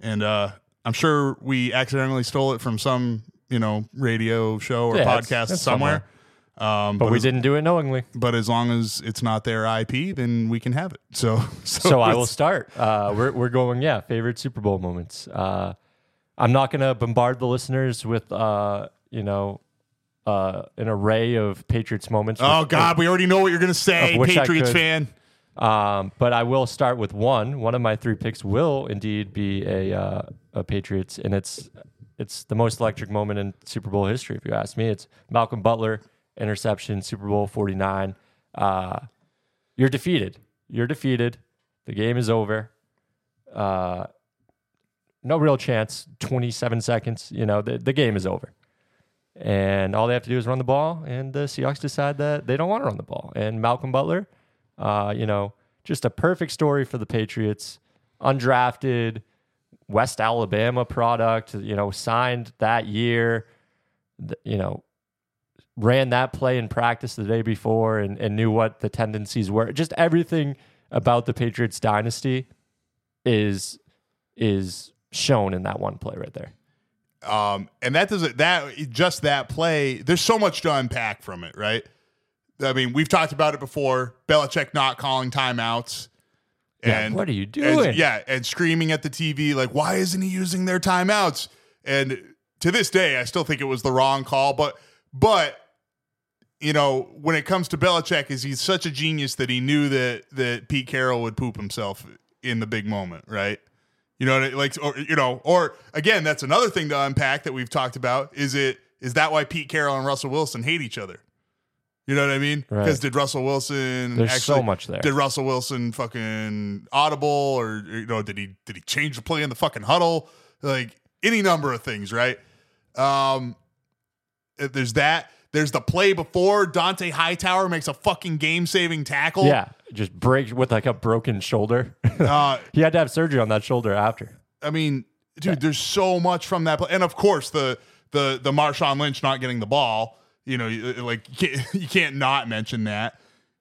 And uh, I'm sure we accidentally stole it from some, you know, radio show or Yeah, podcast it's somewhere. Um, But we as- didn't do it knowingly. but as long as it's not their IP, then we can have it. So, so, So I will start. Uh, we're we're going. Yeah, favorite Super Bowl moments. Uh, I'm not going to bombard the listeners with uh, you know uh, an array of Patriots moments. Oh God, we already know what you're say, Of which I Patriots fan. Um, but I will start with one. One of my three picks will indeed be a uh, a Patriots, and it's it's the most electric moment in Super Bowl history. If you ask me, it's Malcolm Butler interception, Super Bowl forty nine. Uh, you're defeated. You're defeated. The game is over. Uh, no real chance. Twenty seven seconds. You know the the game is over. And all they have to do is run the ball, and the Seahawks decide that they don't want to run the ball. And Malcolm Butler, uh, you know, just a perfect story for the Patriots. Undrafted, West Alabama product, you know, signed that year, you know, ran that play in practice the day before and, and knew what the tendencies were. Just everything about the Patriots dynasty is is shown in that one play right there. Um, and that doesn't that just that play. There's so much to unpack from it, right? I mean, we've talked about it before. Belichick not calling timeouts, and what are you and- doing? yeah, and screaming at the TV like, "Why isn't he using their timeouts?" And to this day, I still think it was the wrong call. But but you know, when it comes to Belichick, is he's such a genius that he knew that that Pete Carroll would poop himself in the big moment, right? You know, like or you know, or again, that's another thing to unpack that we've talked about. Is it is that why Pete Carroll and Russell Wilson hate each other? You know what I mean? Right. Because did Russell Wilson There's actually, so much there. Did Russell Wilson fucking audible or you know did he did he change the play in the fucking huddle? Like any number of things, right? Um, there's that. There's the play before Dont'a Hightower makes a fucking game saving tackle. Yeah, just breaks with like a broken shoulder. Uh, he had to have surgery on that shoulder after. I mean, dude, there's so much from that play, and of course the the the Marshawn Lynch not getting the ball. You know, like you can't, you can't not mention that.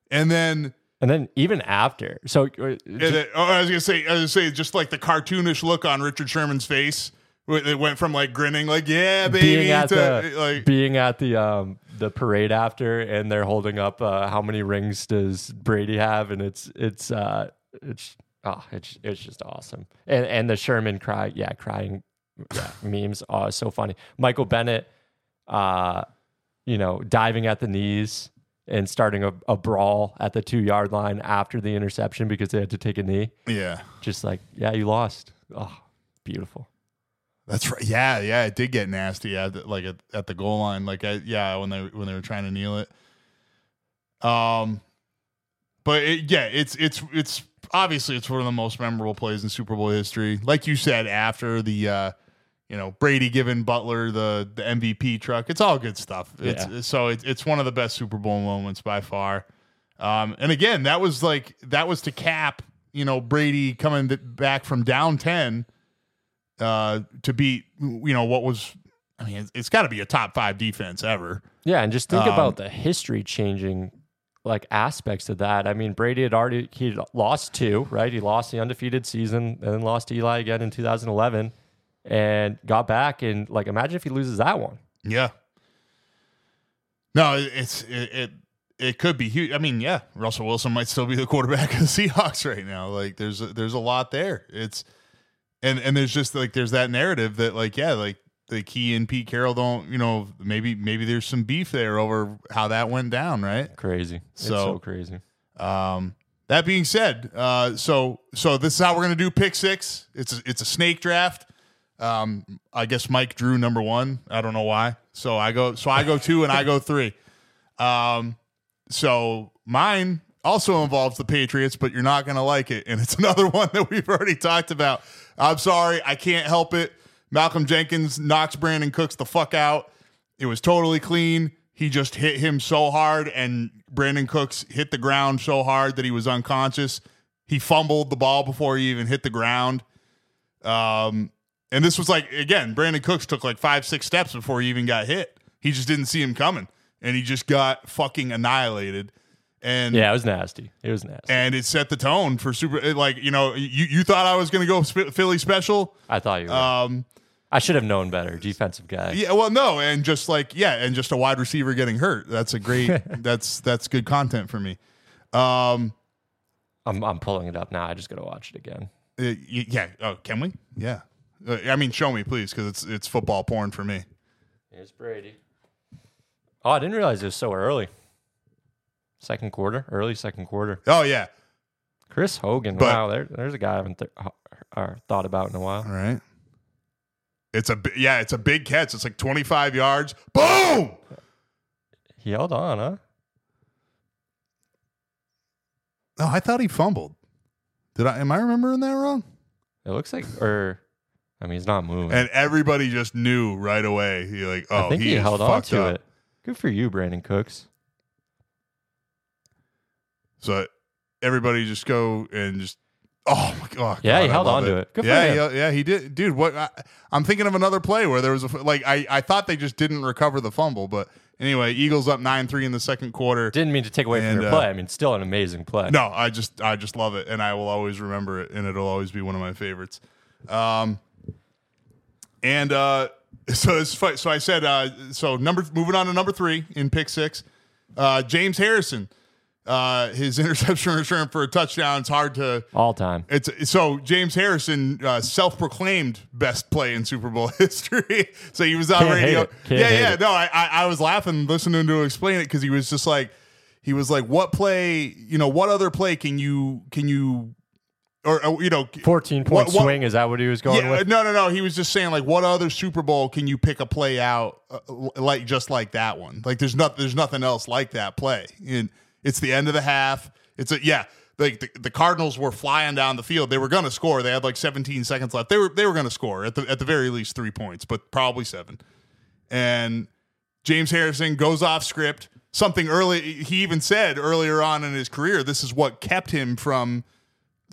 And then, And then even after, so uh, and then oh, I was gonna say, I was gonna say, just like the cartoonish look on Richard Sherman's face, it went from like grinning, like yeah, baby, being at to, the like being at the um the parade after, and they're holding up uh, how many rings does Brady have, and it's it's uh it's oh it's it's just awesome, and and the Sherman cry, yeah, crying, yeah, memes, oh, so funny. Michael Bennett, uh, you know, diving at the knees. And starting a, a brawl at the two yard line after the interception because they had to take a knee. yeah. Just like, yeah, you lost. Oh, beautiful. That's right. Yeah, yeah, it did get nasty at the, like at, at the goal line. Like, I, yeah, when they when they were trying to kneel it. Um, but it, yeah, it's it's it's obviously it's one of the most memorable plays in Super Bowl history. Like you said, after the uh, you know Brady giving Butler the the MVP truck, it's all good stuff. It's Yeah. so it's it's one of the best Super Bowl moments by far. Um, and again, that was like that was to cap you know Brady coming back from down ten uh, to beat you know what was. I mean, it's, it's got to be a top five defense ever. Yeah, and just think Um, about the history changing like aspects of that. I mean, Brady had already he lost two, right? He lost the undefeated season and then lost to Eli again in 2011 and got back and like imagine if he loses that one. Yeah. No, it's it, it it could be huge. I mean, yeah, Russell Wilson might still be the quarterback of the Seahawks right now. Like, there's a, there's a lot there. It's and and there's just like there's that narrative that like yeah, like the Key and Pete Carroll don't, you know, maybe maybe there's some beef there over how that went down, right? Crazy. It's So- so crazy. Um, that being said, uh, so so this is how we're gonna do pick six. It's a, it's a snake draft. Um, I guess Mike drew number one. I don't know why. So I go so I go two and I go three. Um, so mine also involves the Patriots, but you're not gonna like it, and it's another one that we've already talked about. I'm sorry, I can't help it. Malcolm Jenkins knocks Brandin Cooks the fuck out. It was totally clean. He just hit him so hard, and Brandin Cooks hit the ground so hard that he was unconscious. He fumbled the ball before he even hit the ground. Um, and this was like again, Brandin Cooks took like five, six steps before he even got hit. He just didn't see him coming, and he just got fucking annihilated. And Yeah, it was nasty. It was nasty. and it set the tone for super. it, Like you know, you you thought I was going to go sp- Philly special. I thought you were. Um, I should have known better. Defensive guy. Yeah, well, no, and just like yeah, and just a wide receiver getting hurt. That's a great. that's that's good content for me. Um, I'm I'm pulling it up now. I just gotta watch it again. uh, yeah. Oh, can we? Yeah. Uh, I mean, show me, please, because it's it's football porn for me. Here's Brady. Oh, I didn't realize it was so early. Second quarter, early second quarter. Oh yeah. Chris Hogan. But- wow, there, there's a guy I haven't th- uh, thought about in a while. All right. It's a yeah, it's a big catch. It's like twenty five yards. Boom. He held on, huh? No, I thought he fumbled. Did I? Am I remembering that wrong? It looks like, or I mean, he's not moving. And everybody just knew right away. He like, oh, I think he, is held on to up. it. Good for you, Brandin Cooks. So everybody just go and just oh my god. Yeah, God, he I held on to it. Good for yeah, him. He, yeah, he did, dude. What I, I'm thinking of another play where there was a like I I thought they just didn't recover the fumble, but anyway, Eagles up nine three in the second quarter. Didn't mean to take away And, from your uh, play. I mean, still an amazing play. No, I just I just love it, and I will always remember it, and it'll always be one of my favorites. Um, and uh, so it's so I said uh, so number moving on to number three in pick six, uh, James Harrison, uh, his interception return for a touchdown. It's hard to All time. it's so James Harrison, uh, self-proclaimed best play in Super Bowl history. so he was on Can't radio. yeah, yeah. it. No, I, I was laughing listening to him explain it because he was just like, he was like, what play? You know, what other play can you can you, or, or, you know, 14 point what- what- swing. Is that what he was going yeah, with? no, no, no. He was just saying like, what other Super Bowl can you pick a play out uh, like just like that one? Like, there's not, there's nothing else like that play. And it's the end of the half. It's a yeah. Like the, the Cardinals were flying down the field. They were going to score. They had like 17 seconds left. They were they were going to score at the at the very least three points, but probably seven. And James Harrison goes off script. Something early. He even said earlier on in his career, this is what kept him from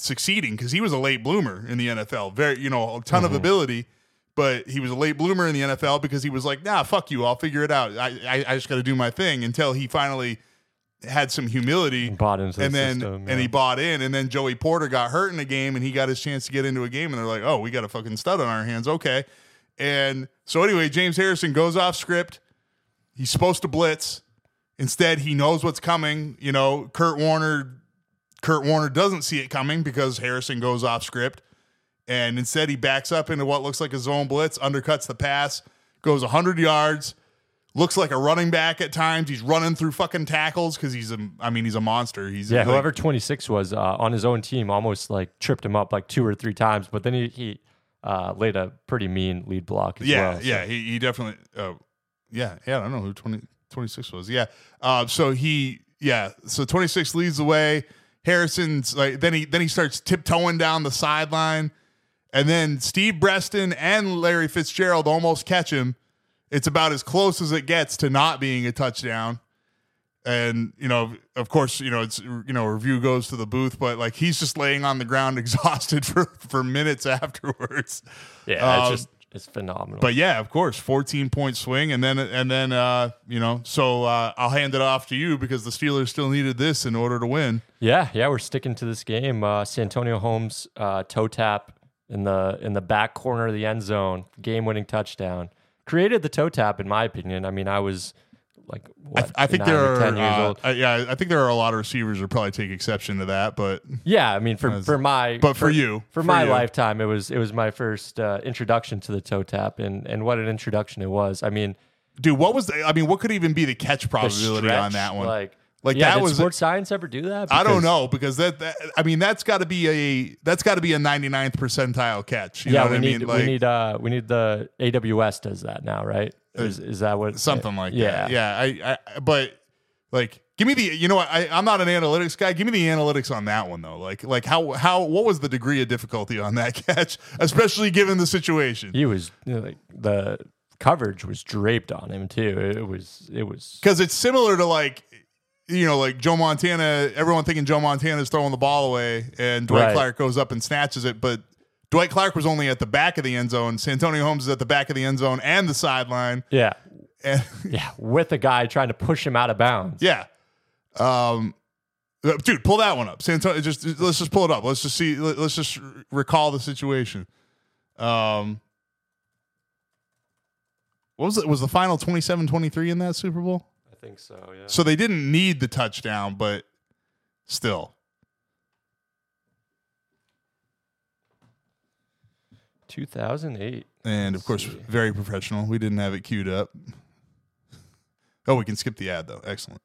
succeeding because he was a late bloomer in the NFL. Very, you know, a ton of mm-hmm. ability, but he was a late bloomer in the NFL because he was like, nah, fuck you, I'll figure it out. I, I, I just got to do my thing until he finally had some humility. Bought into the and then system, and he bought in, and then Joey Porter got hurt in a game, and he got his chance to get into a game, and they're like, "Oh, we got a fucking stud on our hands." Okay, and so anyway, James Harrison goes off script. He's supposed to blitz. Instead, he knows what's coming. You know, Kurt Warner Kurt Warner doesn't see it coming because Harrison goes off script. And instead, he backs up into what looks like a zone blitz, undercuts the pass, goes 100 yards, looks like a running back at times. He's running through fucking tackles because he's a, I mean, he's a monster. He's Yeah, like- whoever 26 was uh, on his own team almost like tripped him up like two or three times, but then he, he uh, laid a pretty mean lead block as Yeah, well. so- yeah, he, he definitely. Uh, yeah, yeah. I don't know who 20, 26 was. Yeah. Uh, so he, yeah. So twenty six leads the way. Harrison's like then he then he starts tiptoeing down the sideline, and then Steve Breaston and Larry Fitzgerald almost catch him. It's about as close as it gets to not being a touchdown. And you know, of course, you know it's you know review goes to the booth, but like he's just laying on the ground exhausted for for minutes afterwards. Yeah, it's Um, just it's phenomenal. But yeah, of course, 14 point swing, and then and then uh, you know, so uh, I'll hand it off to you because the Steelers still needed this in order to win. yeah, yeah, we're sticking to this game. Uh, Santonio Holmes uh, toe tap in the in the back corner of the end zone, game winning touchdown. Created the toe tap, in my opinion. I mean, I was like I, what, I think there are, ten years uh, old. uh, yeah, I think there are a lot of receivers that probably take exception to that, but Yeah, I mean for for my but for you, for for my you. lifetime, it was it was my first uh, introduction to the toe tap, and and what an introduction it was. I mean, dude, what was the? I mean, what could even be the catch the probability on that one? like Like, yeah, that was- sports science ever do that? I don't know because that, that I mean that's got to be a that's got to be a 99th percentile catch. You yeah, know what we I need mean? Like we need uh we need the AWS does that now, right? Is, is that what something like yeah. that. Yeah, I, I but like give me the you know what I I'm not an analytics guy. Give me the analytics on that one though. Like like how how what was the degree of difficulty on that catch, especially given the situation? He was you know, like the coverage was draped on him too. It was it was because it's similar to like you know like Joe Montana. Everyone thinking Joe Montana is throwing the ball away, and Dwight Right. Clark goes up and snatches it, but. Dwight Clark was only at the back of the end zone. Santonio Holmes is at the back of the end zone and the sideline. yeah And yeah with a guy trying to push him out of bounds. yeah, um, uh, dude, pull that one up. Santonio, just let's just pull it up. Let's just see. let- Let's just recall the situation. Um, what was it? Was the final 27-23 in that Super Bowl? I think so. Yeah. So they didn't need the touchdown, but still. 2008. And of course, see. very professional. We didn't have it queued up. Oh, we can skip the ad though. Excellent.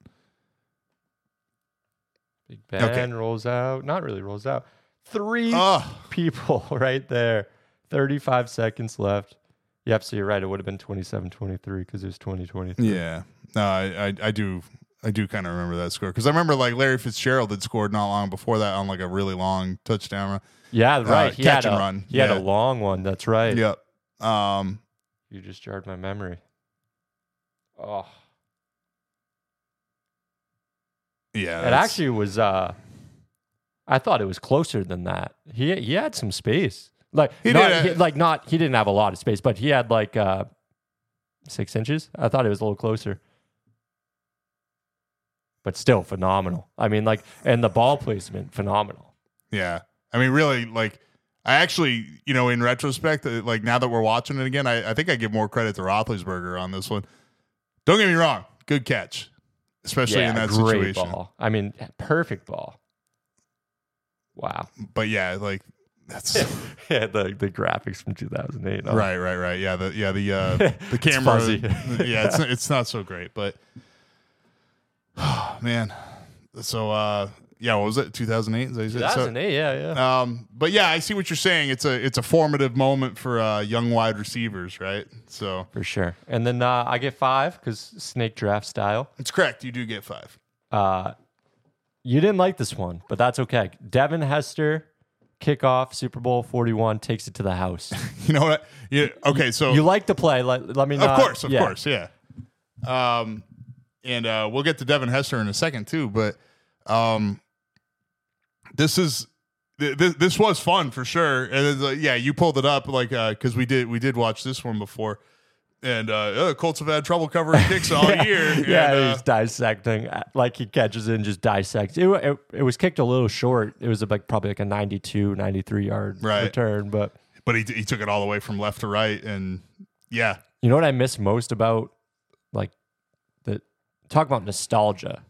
Big Ben rolls out. Not really rolls out. Three Oh, people right there. 35 seconds left. Yep, so you're right. It would have been 27 23 because it was 2023. yeah. No, I, I, I do, I do kind of remember that score because I remember like Larry Fitzgerald had scored not long before that on like a really long touchdown run. Yeah, right. he catch had and a, run. He had Yeah. a long one. That's right. Yep. Um. You just jarred my memory. Oh, Yeah. it actually was. uh I thought it was closer than that. He he had some space. Like He not, did, uh, he- like not he didn't have a lot of space, but he had like uh six inches. I thought it was a little closer. But still phenomenal. I mean, like, and the ball placement, phenomenal. Yeah. I mean, really, like, I actually, you know, in retrospect, uh, like now that we're watching it again, I, I think I give more credit to Roethlisberger on this one. Don't get me wrong, good catch, especially in that great situation. ball. I mean, perfect ball. Wow. But yeah, like that's yeah, the the graphics from 2008. Oh, right, right, right. Yeah, the yeah the uh, the camera. fuzzy. yeah, it's it's not so great, but man. So uh, yeah, what was it? Two thousand eight. 2008. yeah, yeah. Um, but yeah, I see what you're saying. It's a it's a formative moment for uh, young wide receivers, right? So For sure. And then uh, I get five because snake draft style. it's correct. You do get five. Uh, you didn't like this one, but that's okay. Devin Hester, kickoff, Super Bowl 41, takes it to the house. You know what? Yeah. Okay. So you like to play. Let, let me know. of course, of course, yeah. Um, and uh, we'll get to Devin Hester in a second too, but um, this is th- th- this was fun for sure. And like, yeah, you pulled it up like because we did we did watch this one before, and uh, uh, Colts have had trouble covering kicks all year. Yeah, and, uh, he's dissecting. uh, Like he catches it and just dissects. It, it, it was kicked a little short. It was like probably like a 92, 93 yard Right. return. But but he he took it all the way from left to right, and yeah, you know what I miss most about like talk about nostalgia?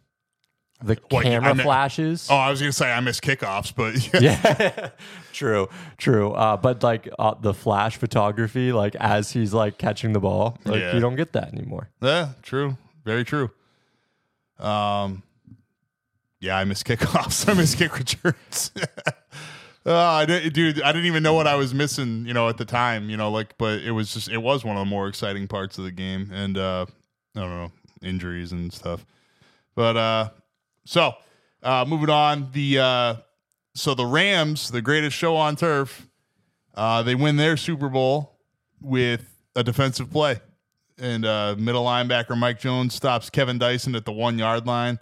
The What, camera I mean- flashes. Oh, I was gonna say I miss kickoffs, but yeah, yeah true true uh, but like uh, the flash photography like as he's like catching the ball like Yeah. you don't get that anymore Yeah, true. Very true. Um, yeah, I miss kickoffs. I miss kick returns. oh, I didn't, dude. I didn't even know what I was missing. You know, at the time. You know, like, but it was just it was one of the more exciting parts of the game, and uh, I don't know injuries and stuff. But uh, so uh, moving on, the uh, so the Rams, the greatest show on turf, uh, they win their Super Bowl with a defensive play and uh, middle linebacker Mike Jones stops Kevin Dyson at the one yard line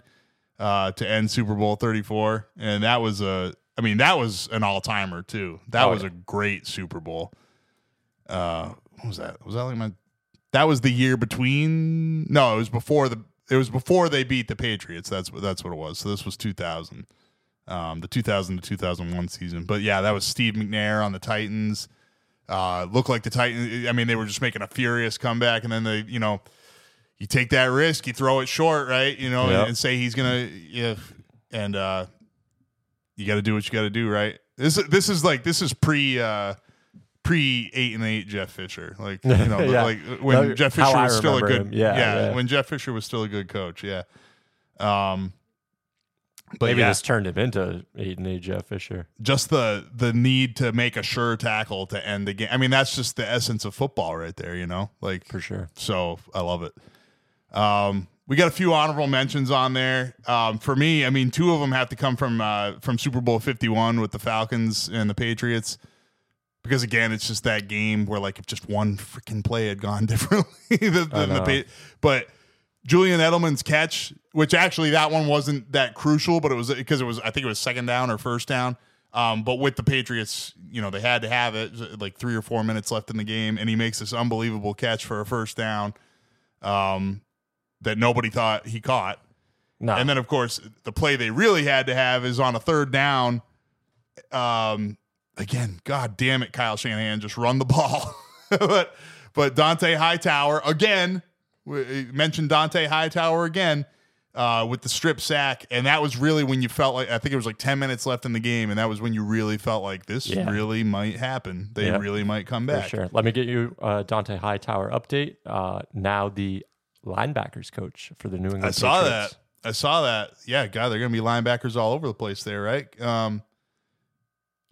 uh, to end Super Bowl 34. And that was a, I mean, that was an all timer too. That Oh, was yeah. a great Super Bowl. Uh, what was that? Was that like my, that was the year between, no, it was before the, it was before they beat the Patriots. That's what, that's what it was. So this was 2000, um, the 2000 to 2001 season. But yeah, that was Steve McNair on the Titans uh, looked like the Titans. I mean, they were just making a furious comeback, and then they, you know, you take that risk, you throw it short, right? You know, Yep. and, and say he's gonna if and uh you got to do what you got to do, right? This this is like this is pre uh pre eight and eight Jeff Fisher, like you know, Yeah. like when No, Jeff Fisher was still a good, him. Yeah, yeah. when Jeff Fisher was still a good coach, yeah. Um, but Maybe yeah, this turned him into eight and eight Jeff Fisher. just the the need to make a sure tackle to end the game. I mean, that's just the essence of football, right there. You know, like For sure. so I love it. Um, we got a few honorable mentions on there. Um, for me, I mean, two of them have to come from uh, from Super Bowl Fifty One with the Falcons and the Patriots, because again, it's just that game where like if just one freaking play had gone differently than, than the know. pa- but Julian Edelman's catch, which actually that one wasn't that crucial, but it was because it was I think it was second down or first down. Um, but with the Patriots, you know, they had to have it like three or four minutes left in the game, and he makes this unbelievable catch for a first down um, that nobody thought he caught. No. And then, of course, the play they really had to have is on a third down. Um, again, God damn it, Kyle Shanahan, just run the ball. but but Dont'a Hightower again we mentioned Dont'a Hightower again uh, with the strip sack, and that was really when you felt like I think it was like ten minutes left in the game, and that was when you really felt like this Yeah. really might happen. They Yeah. really might come For back. sure. Let me get you uh, Dont'a Hightower update. Uh, now the linebackers coach for the New England I saw Patriots. that. I saw that. Yeah, God, they're going to be linebackers all over the place there, right? Um,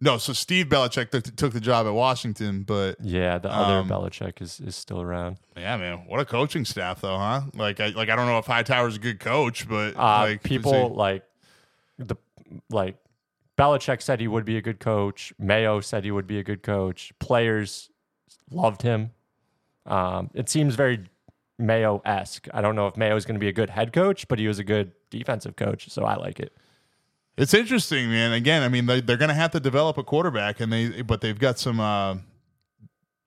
no, so Steve Belichick took, took the job at Washington, but Yeah, the other Um, Belichick is, is still around. yeah, man, what a coaching staff though, huh? Like, I like I don't know if Hightower's a good coach, but Uh, like people like the like Belichick said he would be a good coach. Mayo said he would be a good coach. Players loved him. Um, it seems very Mayo esque. I don't know if Mayo is going to be a good head coach, but he was a good defensive coach, so I like it. It's interesting, man. Again, I mean, they, they're going to have to develop a quarterback, and they but they've got some uh,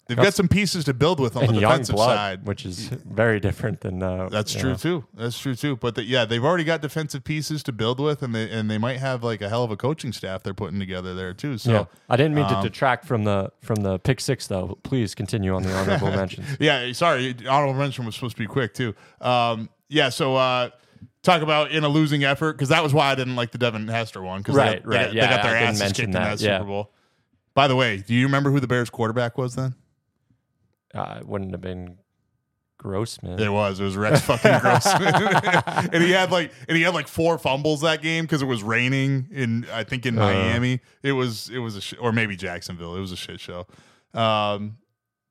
they've got some pieces to build with on the defensive blood, side. which is very different than uh, That's true know. too. That's true too. But the, yeah, they've already got defensive pieces to build with, and they and they might have like a hell of a coaching staff they're putting together there too. So yeah, I didn't mean to um, detract from the from the pick six though. Please continue on the honorable mentions. Yeah, sorry. Honorable mention was supposed to be quick too. Um, yeah, so uh, talk about in a losing effort because that was why I didn't like the Devin Hester one because Right, they, got- they right. they Yeah, got their I asses kicked in that, that yeah. Super Bowl. By the way, do you remember who the Bears quarterback was then? Uh, it wouldn't have been Grossman. It was. It was Rex fucking Grossman, and he had like and he had like four fumbles that game because it was raining in I think in Uh. Miami. It was it was a sh- or maybe Jacksonville. It was a shit show. Um,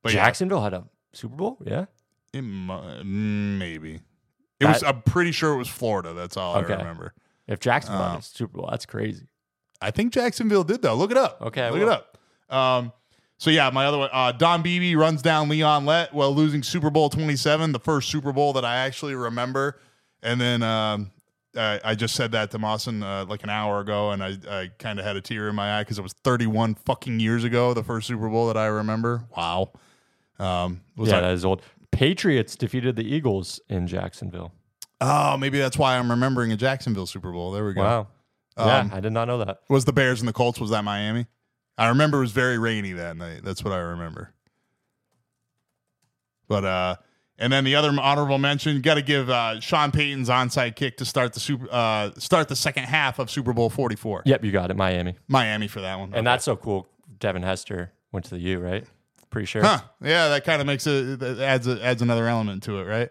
but yeah, Jacksonville had a Super Bowl. Yeah. it mu- maybe it was. I'm pretty sure it was Florida. That's all Okay. I remember. If Jacksonville Um, Super Bowl, that's crazy. I think Jacksonville did though. Look it up. Okay, look it up. Um, so yeah, my other one, uh, Don Beebe runs down Leon Lett while losing Super Bowl 27, the first Super Bowl that I actually remember. And then um, I, I just said that to Mawson uh, like an hour ago, and I, I kind of had a tear in my eye because it was 31 fucking years ago, the first Super Bowl that I remember. Wow. Um, was yeah, I- that is old. Patriots defeated the Eagles in Jacksonville. oh, maybe that's why I'm remembering a Jacksonville Super Bowl. There we go. Wow. Um, yeah, I did not know that. Was the Bears and the Colts? Was that Miami? I remember it was very rainy that night. That's what I remember. But uh, and then the other honorable mention, got to give uh, Sean Payton's onside kick to start the super uh, start the second half of Super Bowl Forty Four. Yep, you got it, Miami. Miami for that one. And Okay. that's so cool. Devin Hester went to the U, right? Pretty sure. huh? Yeah, that kind of makes it adds a, adds another element to it, right?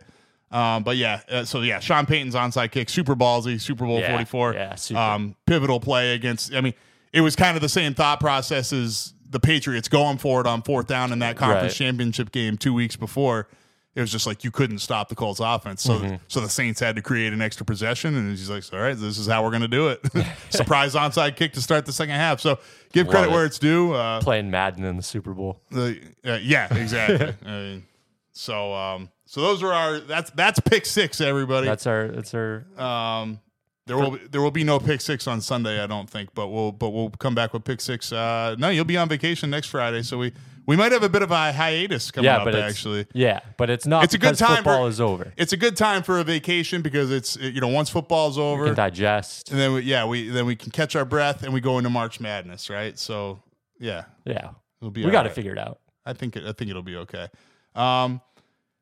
Um, but yeah, uh, so yeah, Sean Payton's onside kick, super ballsy, Super Bowl Yeah, Forty Four. yeah, super. um, pivotal play against. I mean, it was kind of the same thought process as the Patriots going for it on fourth down in that conference Right. championship game two weeks before. It was just like you couldn't stop the Colts offense, so Mm-hmm. so the Saints had to create an extra possession, and he's like, "All right, this is how we're going to do it." Surprise onside kick to start the second half. So give Love credit it. where it's due. Uh, Playing Madden in the Super Bowl. the uh, yeah, exactly. I mean, so um, so those are our that's that's pick six, everybody. That's our that's our Um, there will be, there will be no pick six on Sunday, I don't think, but we'll but we'll come back with pick six. Uh, no, you'll be on vacation next Friday, so we we might have a bit of a hiatus coming yeah, up. actually, yeah, but it's not. It's a good time Football for- is over. it's a good time for a vacation because it's you know once football's over, can digest. and then we, yeah we then we can catch our breath and we go into March Madness, right? So yeah, Yeah, it'll be we got to right. figure it out. I think it, I think it'll be okay. Um,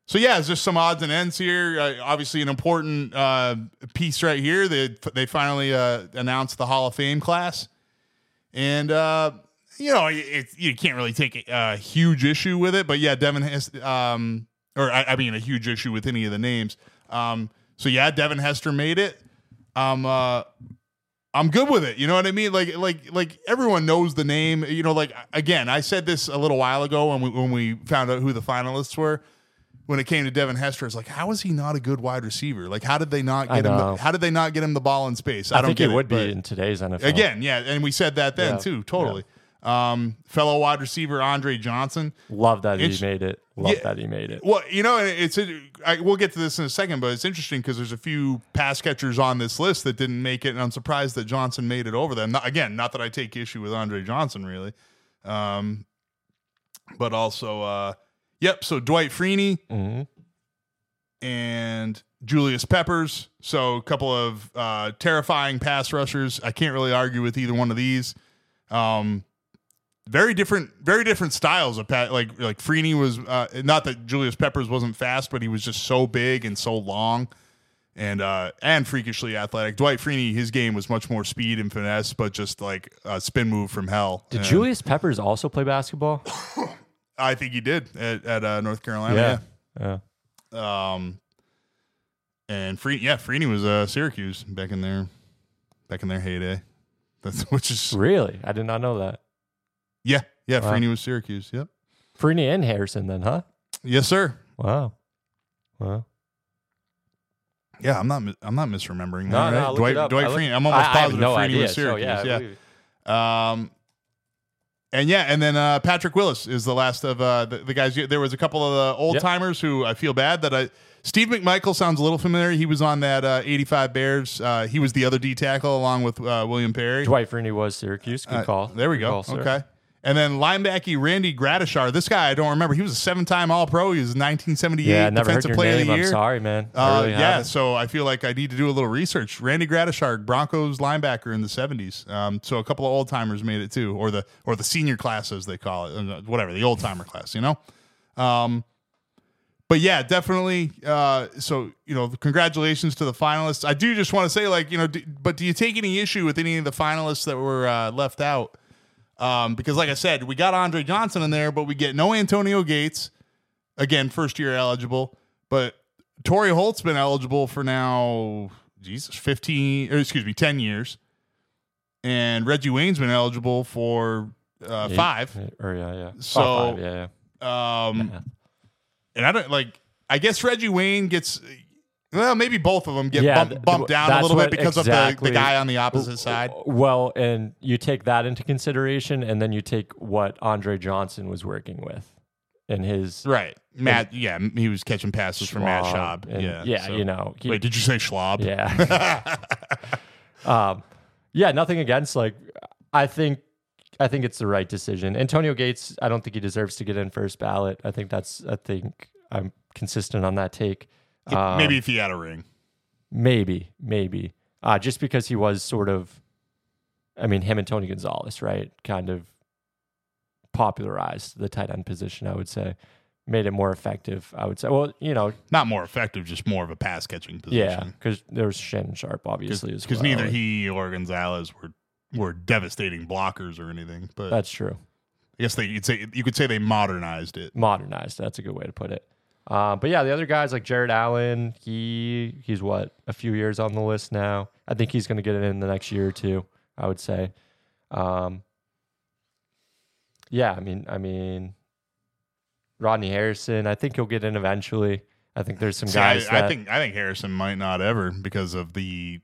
so yeah, it's just some odds and ends here. Uh, obviously, an important uh, piece right here. They they finally uh, announced the Hall of Fame class, and uh, you know it, you can't really take a, huge issue with it. But yeah, Devin has, um, or I, I, mean, a huge issue with any of the names. Um, so yeah, Devin Hester made it. Um, uh, I'm good with it. You know what I mean? Like, like, like everyone knows the name. You know, like again, I said this a little while ago when we when we found out who the finalists were. When it came to Devin Hester, it's like, how is he not a good wide receiver? Like, how did they not get him? The, how did they not get him the ball in space? I, I don't think get it would it, be in today's NFL. Again, yeah, and we said that then yeah. too. Totally. Yeah. Um, fellow wide receiver Andre Johnson. Love that he made it. Love yeah, that he made it. Well, you know, it's I, we'll get to this in a second, but it's interesting because there's a few pass catchers on this list that didn't make it, and I'm surprised that Johnson made it over them. Not, again, not that I take issue with Andre Johnson really, um, but also, uh, yep. So Dwight Freeney mm-hmm. and Julius Peppers. So a couple of uh, terrifying pass rushers. I can't really argue with either one of these. Um, very different, very different styles of pat. Like like Freeney was uh, not that Julius Peppers wasn't fast, but he was just so big and so long, and uh, and freakishly athletic. Dwight Freeney, his game was much more speed and finesse, but just like a spin move from hell. Did and Julius Peppers also play basketball? I think he did at, at uh, North Carolina. Yeah. yeah. Um. And Free, yeah, Freeney was uh, Syracuse back in their back in their heyday. That's which is really I did not know that. Yeah, yeah. Wow. Freeney was Syracuse. Yep. Freeney and Harrison, then, huh? Yes, sir. Wow. Wow. Yeah, I'm not. I'm not misremembering no, that. No, right? Dwight, Dwight Freeney. I'm almost I, positive I no Freeney idea. was Syracuse. So, yeah. yeah. Um, and yeah, and then uh, Patrick Willis is the last of uh, the, the, guys. There was a couple of the old timers yep. who I feel bad that I. Steve McMichael sounds a little familiar. He was on that uh, 85 Bears. Uh, he was the other D tackle along with uh, William Perry. Dwight Freeney was Syracuse. Good uh, call. There we Good go. Call, okay. And then linebacker Randy Gradishar. This guy I don't remember. He was a seven-time All-Pro. He was 1978 yeah, Defensive Player name. of the Year. I'm sorry, man. Uh, really yeah, so I feel like I need to do a little research. Randy Gradishar, Broncos linebacker in the 70s. Um, so a couple of old timers made it too, or the or the senior class as they call it, uh, whatever the old timer class. You know. Um, but yeah, definitely. Uh, so you know, congratulations to the finalists. I do just want to say, like, you know, do, but do you take any issue with any of the finalists that were uh, left out? Um, because, like I said, we got Andre Johnson in there, but we get no Antonio Gates. Again, first year eligible. But Torry Holt's been eligible for now, Jesus, 15, or excuse me, 10 years. And Reggie Wayne's been eligible for uh, Eight, five. or yeah, yeah. So, oh, five, yeah, yeah. Um, yeah. and I don't like, I guess Reggie Wayne gets well, maybe both of them get yeah, bump, bumped down a little bit because exactly, of the, the guy on the opposite side. Well, and you take that into consideration, and then you take what Andre Johnson was working with and his right. Matt, yeah, he was catching passes from Matt Schaub. And, yeah, yeah, so. you know. He, Wait, did you say Schwab? Yeah. um, yeah, nothing against. Like, I think I think it's the right decision. Antonio Gates, I don't think he deserves to get in first ballot. I think that's. I think I'm consistent on that take. Um, maybe if he had a ring. Maybe, maybe. Uh, just because he was sort of, I mean, him and Tony Gonzalez, right? Kind of popularized the tight end position, I would say. Made it more effective, I would say. Well, you know, not more effective, just more of a pass catching position. Yeah, because there was Shannon Sharpe, obviously, as well. Because neither he or Gonzalez were were devastating blockers or anything. But that's true. I guess they you'd say you could say they modernized it. Modernized. That's a good way to put it. Uh, but yeah, the other guys like Jared Allen, he he's what a few years on the list now. I think he's going to get it in the next year or two. I would say. Um, yeah, I mean, I mean, Rodney Harrison. I think he'll get in eventually. I think there's some See, guys. I, that, I think I think Harrison might not ever because of the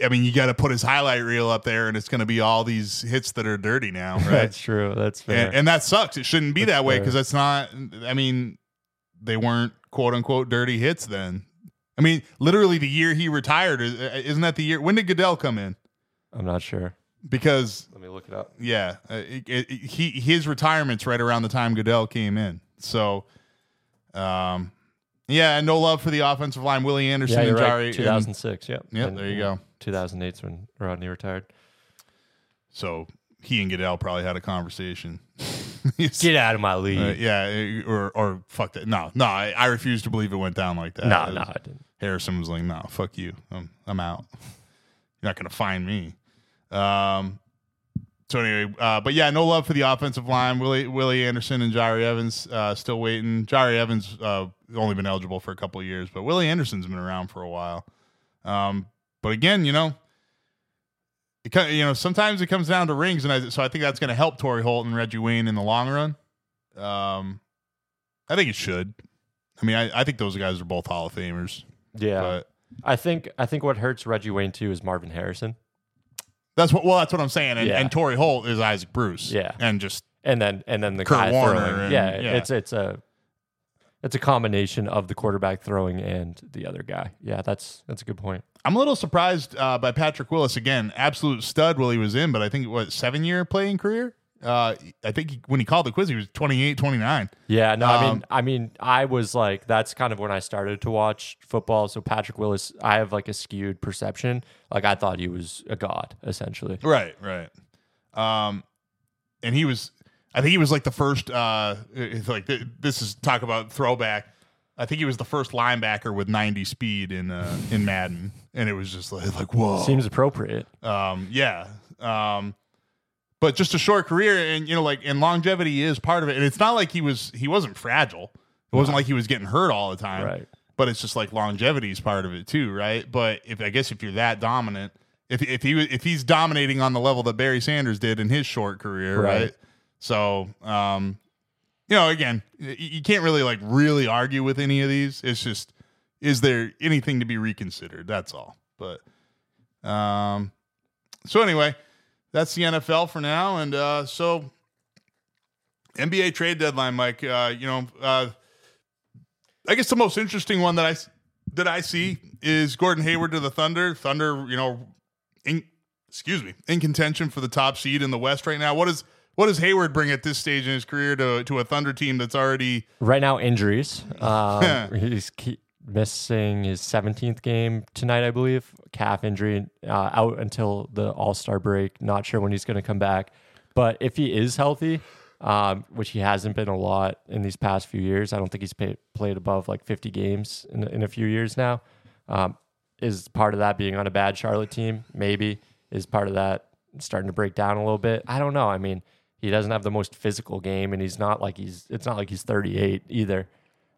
I mean, you got to put his highlight reel up there, and it's going to be all these hits that are dirty now, right? that's true. That's fair. And, and, that sucks. It shouldn't be that's that way because that's not. I mean, they weren't quote unquote dirty hits then. I mean, literally the year he retired isn't that the year? When did Goodell come in? I'm not sure because let me look it up. Yeah, uh, it, it, he his retirement's right around the time Goodell came in. So, um, yeah, and no love for the offensive line. Willie Anderson yeah, and Jahri. Right. 2006. Yep. Yep. And, there you go. 2008's when Rodney retired. So he and Goodell probably had a conversation. Get out of my uh, league. yeah, or or fuck that. No, no, I, I refuse to believe it went down like that. no, It no, was- I didn't. Harrison was like, "No, fuck you. I'm I'm out. You're not gonna find me." Um. So anyway, uh, but yeah, no love for the offensive line. Willie Willie Anderson and Jahri Evans uh, still waiting. Jahri Evans uh, only been eligible for a couple of years, but Willie Anderson's been around for a while. Um, but again, you know, it you know sometimes it comes down to rings, and I, so I think that's going to help Torry Holt and Reggie Wayne in the long run. Um, I think it should. I mean, I, I think those guys are both Hall of Famers. Yeah, But I think I think what hurts Reggie Wayne too is Marvin Harrison, that's what well, that's what I'm saying. And, Yeah. and Torry Holt is Isaac Bruce. Yeah. And just and then and then the Kurt guy Warner throwing. and- yeah, yeah. it's it's a it's a combination of the quarterback throwing and the other guy. Yeah, that's that's a good point. I'm a little surprised uh, by Patrick Willis again. Absolute stud while he was in, but I think what seven year playing career. Uh, I think he, when he called the quiz, he was 28, 29. Yeah, no, I Um, mean, I mean, I was like, that's kind of when I started to watch football. So Patrick Willis, I have like a skewed perception. Like I thought he was a god, essentially. Right, right. Um, and he was, I think he was like the first. Uh, it's like th- this is talk about throwback. I think he was the first linebacker with 90 speed in uh, in Madden, and it was just like, like whoa. Seems appropriate. Um, yeah. Um, but just a short career, and you know, like, and longevity is part of it. And it's not like he was he wasn't fragile. It wasn't like he was getting hurt all the time. Right. But it's just like longevity is part of it too, right? But if I guess if you're that dominant, if if he if he's dominating on the level that Barry Sanders did in his short career, right? Right. So, um, you know, again, you can't really like really argue with any of these. It's just, is there anything to be reconsidered? That's all. But, um, so anyway, that's the NFL for now, and uh, so NBA trade deadline, Mike. Uh, you know, uh, I guess the most interesting one that I that I see is Gordon Hayward to the Thunder. Thunder, you know, in excuse me, in contention for the top seed in the West right now. What is what does Hayward bring at this stage in his career to to a Thunder team that's already Right now, injuries. Um, he's missing his 17th game tonight, I believe. Calf injury, uh, out until the All Star break. Not sure when he's going to come back. But if he is healthy, um, which he hasn't been a lot in these past few years, I don't think he's pay, played above like 50 games in, in a few years now. Um, is part of that being on a bad Charlotte team? Maybe. Is part of that starting to break down a little bit? I don't know. I mean, he doesn't have the most physical game, and he's not like he's. It's not like he's 38 either.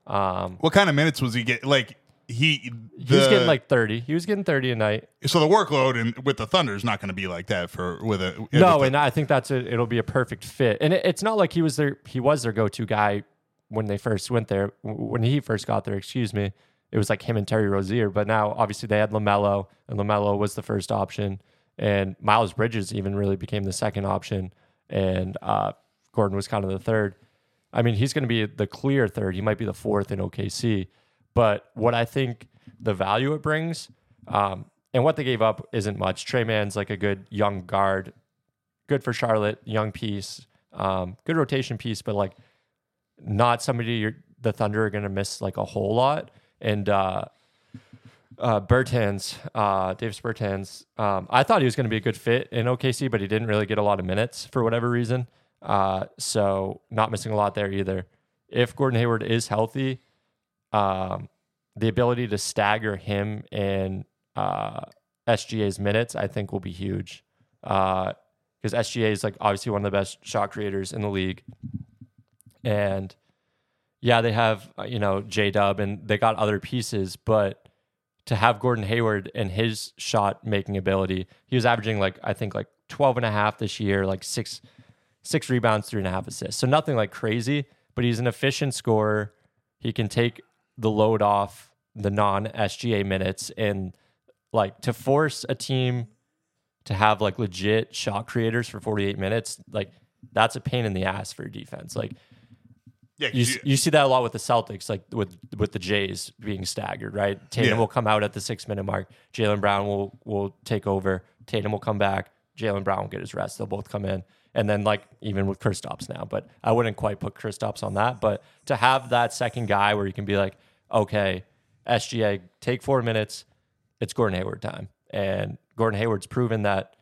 Um, what kind of minutes was he get? Like he he was the- getting like 30. He was getting 30 a night. so the workload and with the Thunder is not going to be like that for with a No, and I think that's a, it'll be a perfect fit. And it, it's not like he was their he was their go to guy when they first went there. W- When he first got there, excuse me, it was like him and Terry Rozier. But now obviously they had LaMelo, and LaMelo was the first option, and Miles Bridges even really became the second option, and uh, Gordon was kind of the third. I mean, he's going to be the clear third. He might be the fourth in OKC. But what I think the value it brings, um, and what they gave up isn't much. Tre Mann's like a good young guard, good for Charlotte, young piece, um, good rotation piece, but like not somebody the Thunder are going to miss like a whole lot. And uh, uh, Bertans, uh, Davis Bertans, um, I thought he was going to be a good fit in OKC, but he didn't really get a lot of minutes for whatever reason. Uh, so not missing a lot there either. If Gordon Hayward is healthy, um, the ability to stagger him and uh, SGA's minutes, I think, will be huge. Because SGA is like obviously one of the best shot creators in the league, and yeah, they have uh, you know J Dub and they got other pieces, but to have Gordon Hayward and his shot making ability, he was averaging like I think like 12 and a half this year, like six six rebounds, three and a half assists. So nothing like crazy, but he's an efficient scorer. He can take the load off the non SGA minutes and like to force a team to have like legit shot creators for 48 minutes, like that's a pain in the ass for your defense. Like yeah, you, you- you see that a lot with the Celtics, like with with the Jays being staggered, right? Tatum Yeah. will come out at the six minute mark. Jaylen Brown will will take over. Tatum will come back. Jaylen Brown will get his rest. They'll both come in, and then like even with Kristaps now, but I wouldn't quite put Kristaps on that. But to have that second guy where you can be like, okay, SGA take four minutes, it's Gordon Hayward time, and Gordon Hayward's proven that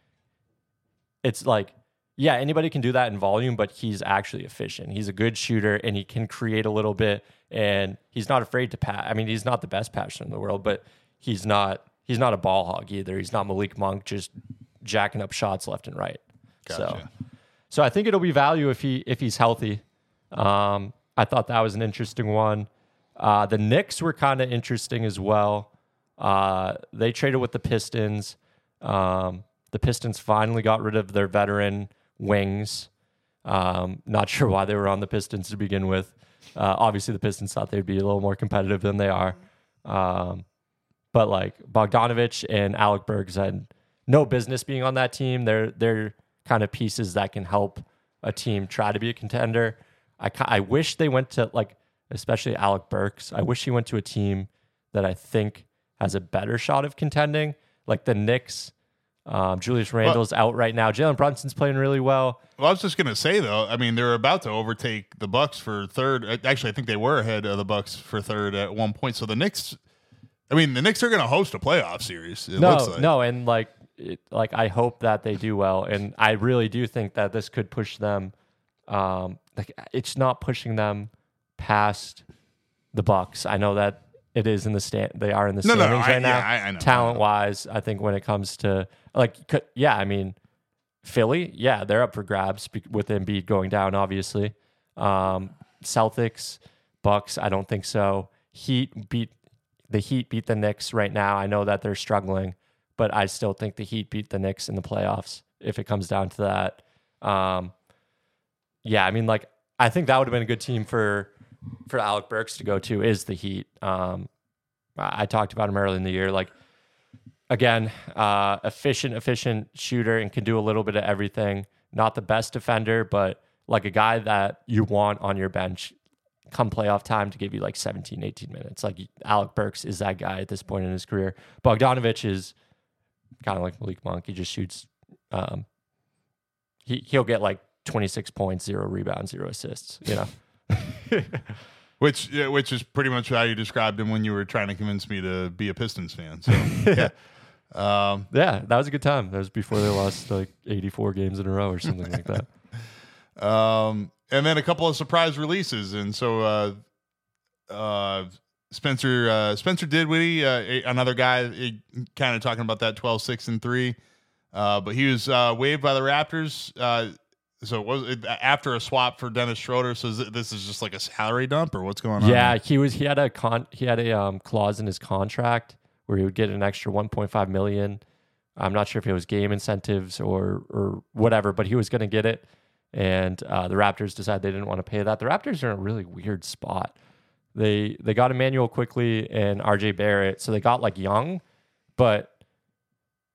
it's like yeah, anybody can do that in volume, but he's actually efficient. He's a good shooter and he can create a little bit and he's not afraid to pass. I mean, he's not the best passer in the world, but he's not he's not a ball hog either. He's not Malik Monk just jacking up shots left and right. Gotcha. so I think it'll be value if he if he's healthy. Um, I thought that was an interesting one. Uh, the Knicks were kind of interesting as well. Uh, they traded with the Pistons. Um, the Pistons finally got rid of their veteran wings. Um, not sure why they were on the Pistons to begin with. Uh, obviously, the Pistons thought they'd be a little more competitive than they are. Um, but like Bogdanovich and Alec Burks had no business being on that team. They're they're kind of pieces that can help a team try to be a contender. I I wish they went to like especially Alec Burks. I wish he went to a team that I think has a better shot of contending, like the Knicks. Um, Julius Randle's out right now. Jalen Brunson's playing really well. Well, I was just gonna say though. I mean, they're about to overtake the Bucks for third. Uh, Actually, I think they were ahead of the Bucks for third at one point. So the Knicks. I mean, the Knicks are gonna host a playoff series. It no, looks like. no, and like, it, like I hope that they do well, and I really do think that this could push them. Um, like it's not pushing them past the Bucks. I know that it is in the stand. They are in the No, no, standings I- right now. yeah, I- I know, I know. Talent wise, I think when it comes to like, yeah, I mean, Philly, yeah, they're up for grabs with Embiid going down. Obviously, um, Celtics, Bucks, I don't think so. Heat beat the Heat beat the Knicks right now. I know that they're struggling, but I still think the Heat beat the Knicks in the playoffs if it comes down to that. Um, yeah, I mean, like I think that would have been a good team for for Alec Burks to go to is the Heat. Um, I, I talked about him early in the year, like again, uh, efficient, efficient shooter and can do a little bit of everything. Not the best defender, but like a guy that you want on your bench come playoff time to give you like 17, 18 minutes. Like Alec Burks is that guy at this point in his career. Bogdanovich is kind of like Malik Monk. He just shoots. Um, he he'll get like 26 points, zero rebounds, zero assists. You know. Which yeah, which is pretty much how you described him when you were trying to convince me to be a Pistons fan. So yeah. Um, Yeah, that was a good time. That was before they lost like 84 games in a row or something like that. Um, and then a couple of surprise releases, and so uh, uh, Spencer uh, Spencer Dinwiddie, uh, another guy, kind of talking about that 12, 6, and three. Uh, but he was uh, waived by the Raptors. Uh, so was it, after a swap for Dennis Schroeder. So is this is just like a salary dump, or what's going on? Yeah, he was. He had a con. He had a um, clause in his contract where he would get an extra 1.5 million. I'm not sure if it was game incentives or or whatever, but he was going to get it. And uh, the Raptors decided they didn't want to pay that. The Raptors are in a really weird spot. They they got Immanuel Quickley and RJ Barrett, so they got like young, but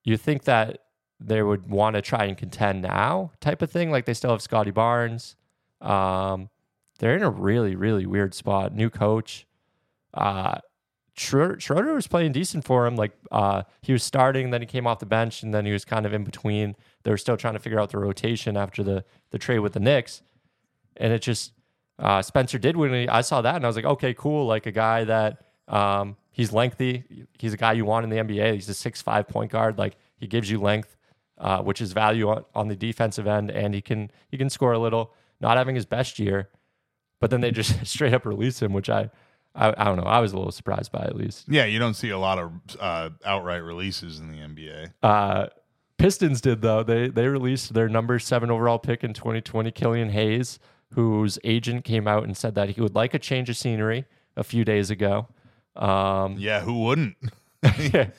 you think that they would want to try and contend now, type of thing. Like they still have Scottie Barnes. Um, they're in a really really weird spot. New coach. Uh, Schroeder, was playing decent for him. Like uh, he was starting, then he came off the bench, and then he was kind of in between. They were still trying to figure out the rotation after the the trade with the Knicks, and it just uh, Spencer did when I saw that, and I was like, okay, cool. Like a guy that um, he's lengthy. He's a guy you want in the NBA. He's a six five point guard. Like he gives you length, uh, which is value on, on the defensive end, and he can he can score a little. Not having his best year, but then they just straight up release him, which I, I I don't know. I was a little surprised by at least. yeah. You don't see a lot of uh, outright releases in the NBA. Uh, Pistons did though. They they released their number seven overall pick in 2020, Killian Hayes, whose agent came out and said that he would like a change of scenery a few days ago. Um, Yeah, who wouldn't? I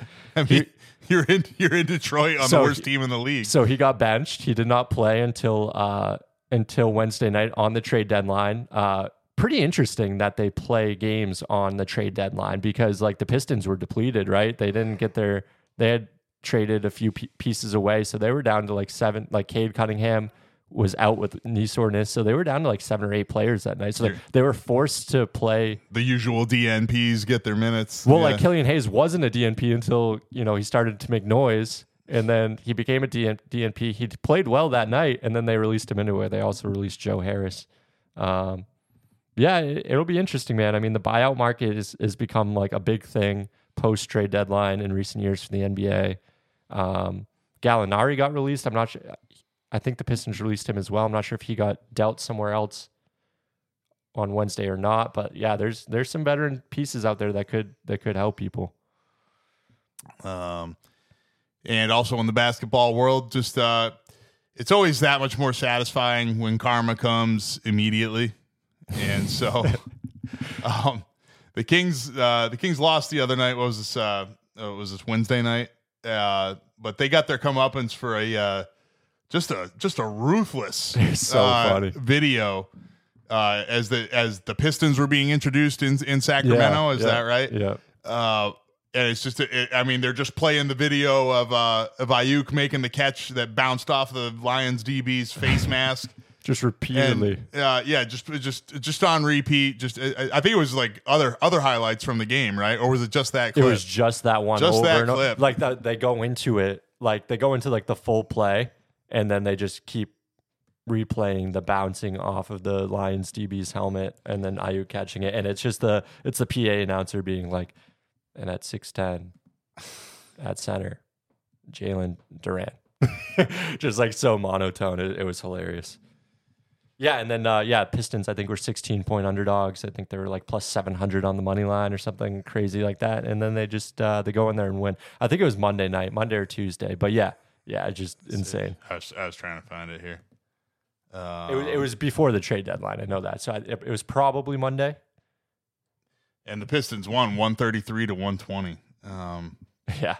mean, you're in you're in Detroit on So the worst he- team in the league. So he got benched. He did not play until uh, until Wednesday night on the trade deadline. Uh, pretty interesting that they play games on the trade deadline because like the Pistons were depleted, right? They didn't get their they had traded a few p- pieces away, so they were down to like seven. Like Cade Cunningham was out with knee soreness, so they were down to like seven or eight players that night. So they, they were forced to play the usual DNPs get their minutes. well, Yeah. like Killian Hayes wasn't a DNP until you know he started to make noise, and then he became a DN- DNP. He played well that night, and then they released him anyway. They also released Joe Harris. Um, yeah, it, it'll be interesting, man. I mean, the buyout market is has become like a big thing post trade deadline in recent years for the NBA. Um, Gallinari got released. I'm not sure. I think the Pistons released him as well. I'm not sure if he got dealt somewhere else on Wednesday or not, but yeah, there's there's some veteran pieces out there that could that could help people. Um, and also in the basketball world, just uh, it's always that much more satisfying when karma comes immediately. And so, um, the Kings, uh, the Kings lost the other night. What was this? Uh, was this Wednesday night? Uh, but they got their comeuppance for a uh, just a just a ruthless so uh, funny. video uh, as the as the Pistons were being introduced in in Sacramento. Is yeah, that right? Yeah. Uh, and it's just, it, I mean, they're just playing the video of uh, of Aiyuk making the catch that bounced off the Lions DB's face mask. Just And repeatedly. uh, yeah, just just just on repeat. Just I I think it was like other other highlights from the game, right? Or was it just that It was just that one Just over that over. clip. Like that they go into it, like they go into like the full play and then they just keep replaying the bouncing off of the Lions DB's helmet and then Aiyuk catching it. And it's just the it's the PA announcer being like, and at six ten at center, Jalen Duren. just like so monotone. It, it was hilarious. Yeah, and then uh, yeah, Pistons. I think were 16 point underdogs. I think they were like plus 700 on the money line or something crazy like that. And then they just uh, they go in there and win. I think it was Monday night, Monday or Tuesday. But yeah, yeah, just insane. I was, I was trying to find it here. Um, It was, it was before the trade deadline. I know that. So I, it, it was probably Monday. and the Pistons won one thirty three to one twenty. Um, Yeah,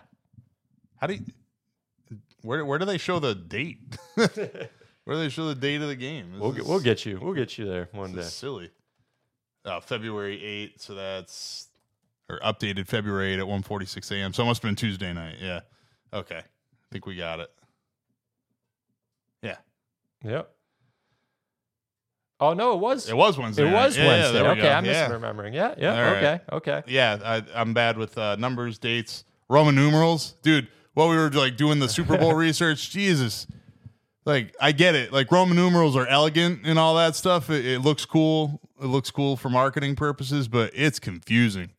how do you, where where do they show the date? where do they show the date of the game? This we'll get, we'll get you. We'll get you there one day. silly. Uh, February 8th, so that's or updated February 8th at 1:46 a.m. So it must have been Tuesday night. Yeah. Okay. I think we got it. Yeah. Yep. Oh no, it was. It was Wednesday. It was Yeah, yeah, Wednesday. we okay. I'm yeah. misremembering. Yeah, yeah. Right. okay, okay. Yeah, I, I'm bad with uh, numbers, dates, Roman numerals, dude. While we were like doing the Super Bowl research, Jesus, like I get it. Like Roman numerals are elegant and all that stuff. It, it looks cool. It looks cool for marketing purposes, but it's confusing,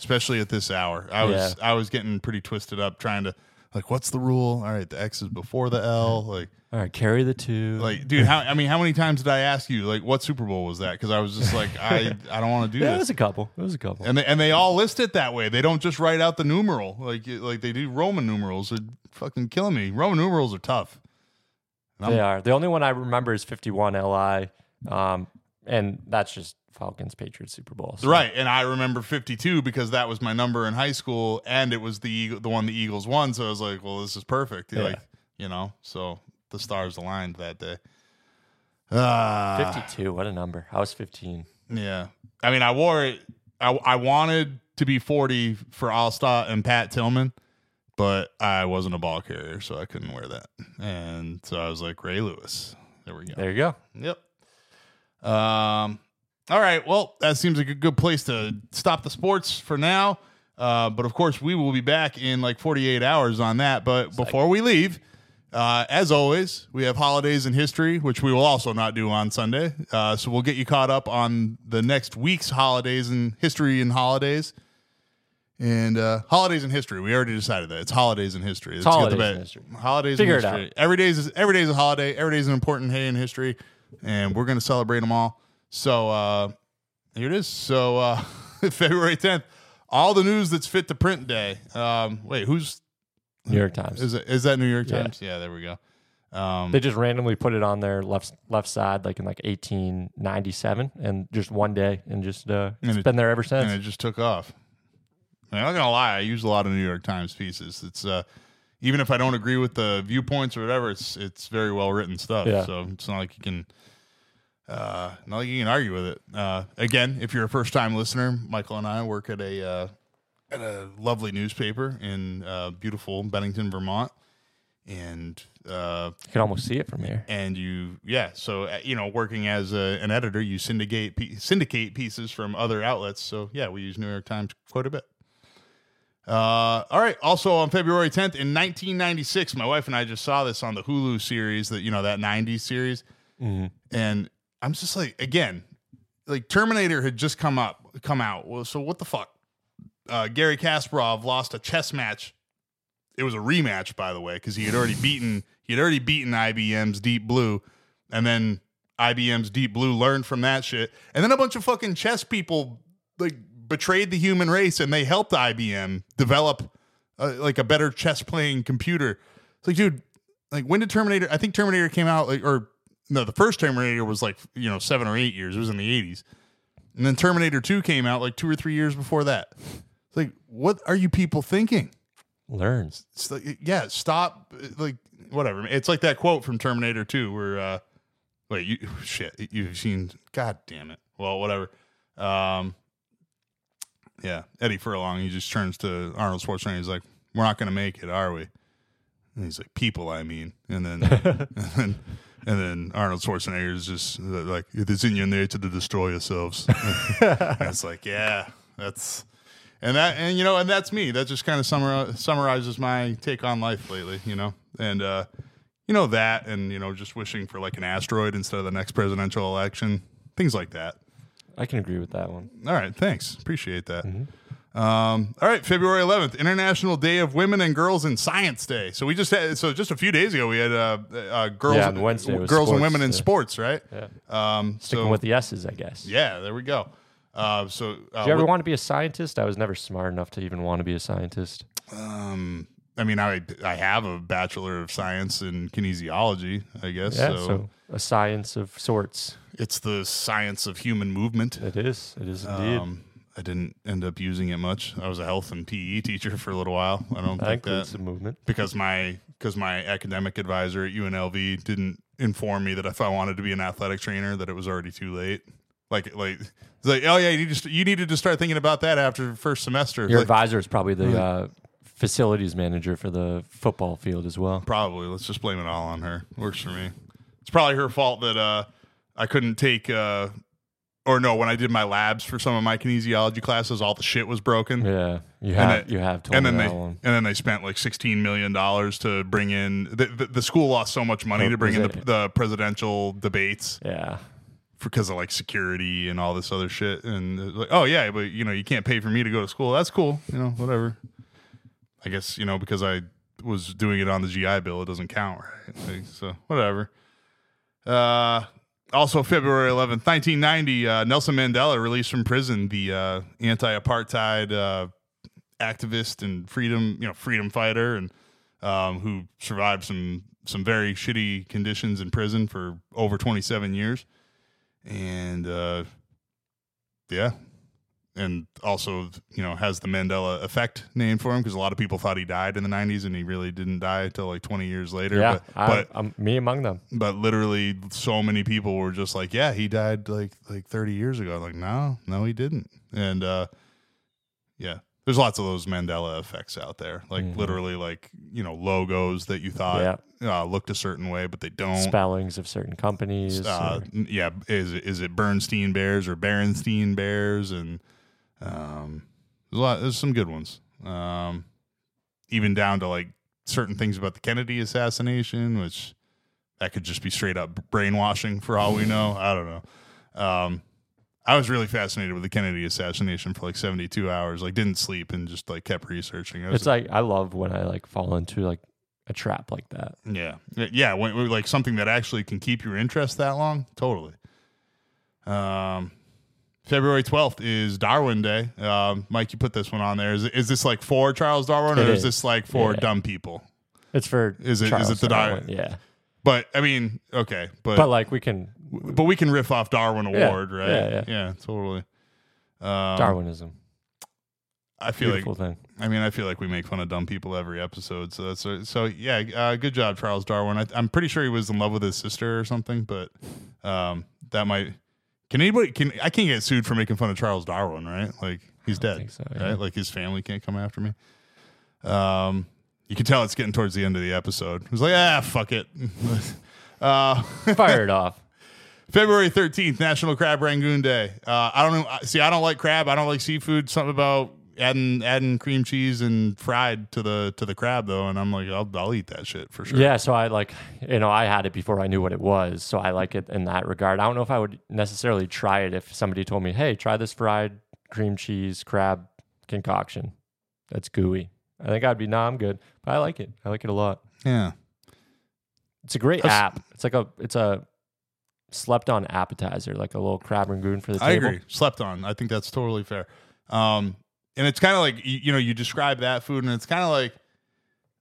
especially at this hour. I was I was getting pretty twisted up trying to like, what's the rule? All right, the X is before the L. Like, All right, carry the two. like, dude, how I mean, how many times did I ask you like what Super Bowl was that? Because I was just like, I I don't want to do yeah, it was a couple. It was a couple. And they, and they all list it that way. They don't just write out the numeral like like they do Roman numerals. They're fucking killing me. Roman numerals are tough. They are. The only one I remember is 51 LI. Um, and that's just Falcons Patriots Super Bowl. so- Right, and I remember 52 because that was my number in high school, and it was the the one the Eagles won. So I was like, well, this is perfect. Yeah. Like, you know, so the stars aligned that day. Ah, 52. What a number. I was 15. yeah. I mean, I wore it. I, I wanted to be 40 for Alstott and Pat Tillman, but I wasn't a ball carrier, so I couldn't wear that. And so I was like, Ray Lewis. There we go. There you go. Yep. Um. All right. Well, that seems like a good place to stop the sports for now. Uh, but of course, we will be back in like 48 hours on that. But before we leave, uh, as always, we have holidays in history, which we will also not do on Sunday. Uh, so we'll get you caught up on the next week's holidays and history and holidays. And uh, holidays in history, we already decided that it's holidays in history. Let's holidays in history. Holidays Figure in it history. Every day is every day is a holiday. Every day is an important day in history, and we're going to celebrate them all. So uh, here it is. So uh, February 10th, all the news that's fit to print day. Um, wait, who's New York Times. is it? Is that New York Times? Yeah, there we go. Um, They just randomly put it on their left left side, like in like 1897, and just one day, and just uh, And it's it- been there ever since. and it just took off. I'm not gonna lie, I use a lot of New York Times pieces. It's uh, even if I don't agree with the viewpoints or whatever, it's it's very well written stuff. Yeah. So it's not like you can, uh, not like you can argue with it. Uh, again, if you're a first time listener, Michael and I work at a uh, at a lovely newspaper in uh, beautiful Bennington, Vermont, and uh, you can almost see it from here. and you yeah so uh, you know working as a, an editor you syndicate pe- syndicate pieces from other outlets. So yeah we use new york times quite a bit. Uh, all right. Also on february 10th in 1996 my wife and i just saw this on the hulu series that you know that 90s series. And i'm just like again like terminator had just come up come out well so what the fuck uh, garry kasparov lost a chess match it was a rematch, by the way, because he had already beaten he had already beaten IBM's Deep Blue, and then IBM's Deep Blue learned from that shit. And then a bunch of fucking chess people like betrayed the human race, and they helped IBM develop uh, like a better chess playing computer. It's like, dude, like when did Terminator? I think Terminator came out like, or no, the first Terminator was like you know seven or eight years. It was in the eighties, and then Terminator Two came out like two or three years before that. It's like, what are you people thinking? Learns. It's like, yeah, stop. Like, whatever. It's like that quote from Terminator 2 where, uh, wait, you, shit, you've seen, god damn it. Well, whatever. Um, yeah, Eddie Furlong, he just turns to Arnold Schwarzenegger. He's like, we're not going to make it, are we? And he's like, people, I mean. And then, and then, and then Arnold Schwarzenegger is just like, it is in your nature to destroy yourselves. and it's like, yeah, that's, and that and you know and that's me. That just kind of summar, summarizes my take on life lately you know? And uh you know that and you know just wishing for like an asteroid instead of the next presidential election things like that. I can agree with that one. all right thanks. Appreciate that um all right february 11th international day of women and girls in science day so we just had so just a few days ago we had uh, uh girls Yeah, on Wednesday it was girls and sports, women in sports right Yeah. um Sticking so with the S's, I guess. yeah there we go uh so uh, Did you ever want to be a scientist? I was never smart enough to even want to be a scientist. Um, I mean, I I have a bachelor of science in kinesiology. I guess Yeah, so. so, a science of sorts. It's the science of human movement. It is. It is indeed. Um, I didn't end up using it much. I was a health and PE teacher for a little while. I don't that think that the movement. because my because my academic advisor at UNLV didn't inform me that if I wanted to be an athletic trainer, that it was already too late. Like like it's like oh yeah, you just you needed to start thinking about that after first semester. Your Like, advisor is probably the uh, facilities manager for the football field as well. Probably. Let's just blame it all on her. Works for me. It's probably her fault that uh, I couldn't take, uh, or no, when I did my labs for some of my kinesiology classes, all the shit was broken. Yeah, you And have then- you have told And then they one. and then they spent like sixteen million dollars to bring in the, the, the school lost so much money Oh, to bring in the, the presidential debates Yeah, because of like security and all this other shit. And like oh yeah but you know you can't pay for me to go to school. That's cool you know whatever. I guess you know because I was doing it on the GI Bill it doesn't count right? Like, so whatever. Uh also February 11th 1990 uh, Nelson Mandela released from prison the uh, anti-apartheid uh, activist and freedom you know freedom fighter and um, who survived some some very shitty conditions in prison for over 27 years. And uh yeah and also you know has the mandela effect name for him because a lot of people thought he died in the 90s and he really didn't die until like 20 years later yeah. but I, but, I'm me among them. but literally so many people were just like yeah he died like like 30 years ago like no no he didn't and uh yeah there's lots of those mandela effects out there like Mhm. literally like you know logos that you thought uh, looked a certain way but they don't Spellings of certain companies. uh, or- yeah, is it, is it Bernstein Bears or Berenstein Bears? And um, there's a lot. There's some good ones. Um, even down to like certain things about the Kennedy assassination, which that could just be straight up brainwashing for all we know. I don't know. Um, I was really fascinated with the Kennedy assassination for like 72 hours. Like, didn't sleep and just like kept researching. It's like I love when I like fall into like a trap like that. Yeah, yeah. When, like something that actually can keep your interest that long, totally. Um, February twelfth is Darwin Day. Um, Mike, you put this one on there. Is is this like for Charles Darwin, or is. is. this like for Yeah. dumb people? It's for Is it- is Charles it the Dar- Darwin, Yeah, But I mean, okay, but but like we can but we can riff off Darwin Yeah, Award, right? yeah, yeah. totally. Um, Darwinism. I feel like thing. I mean, I feel like we make fun of dumb people every episode. So that's so yeah. Uh, good job, Charles Darwin. I, I'm pretty sure he was in love with his sister or something, but um, that might. Can anybody? Can I can't get sued for making fun of Charles Darwin, right? Like he's dead, so, yeah. right? Like his family can't come after me. Um, you can tell it's getting towards the end of the episode. It was like, ah, fuck it. uh, Fire it off. February 13th, National Crab Rangoon Day. Uh, I don't know. See, I don't like crab. I don't like seafood. Something about adding adding cream cheese and fried to the to the crab though, and I'm like, I'll I'll eat that shit for sure. Yeah, so I like, you know, I had it before I knew what it was. So I like it in that regard. I don't know if I would necessarily try it if somebody told me, hey, try this fried cream cheese crab concoction. That's gooey. I think I'd be, nah, I'm good. But I like it. I like it a lot. Yeah. It's a great That's- app. It's like a it's a slept on appetizer, like a little crab rangoon for the table. I table. agree. Slept on. I think that's totally fair. Um, and it's kind of like you, you know you describe that food, and it's kind of like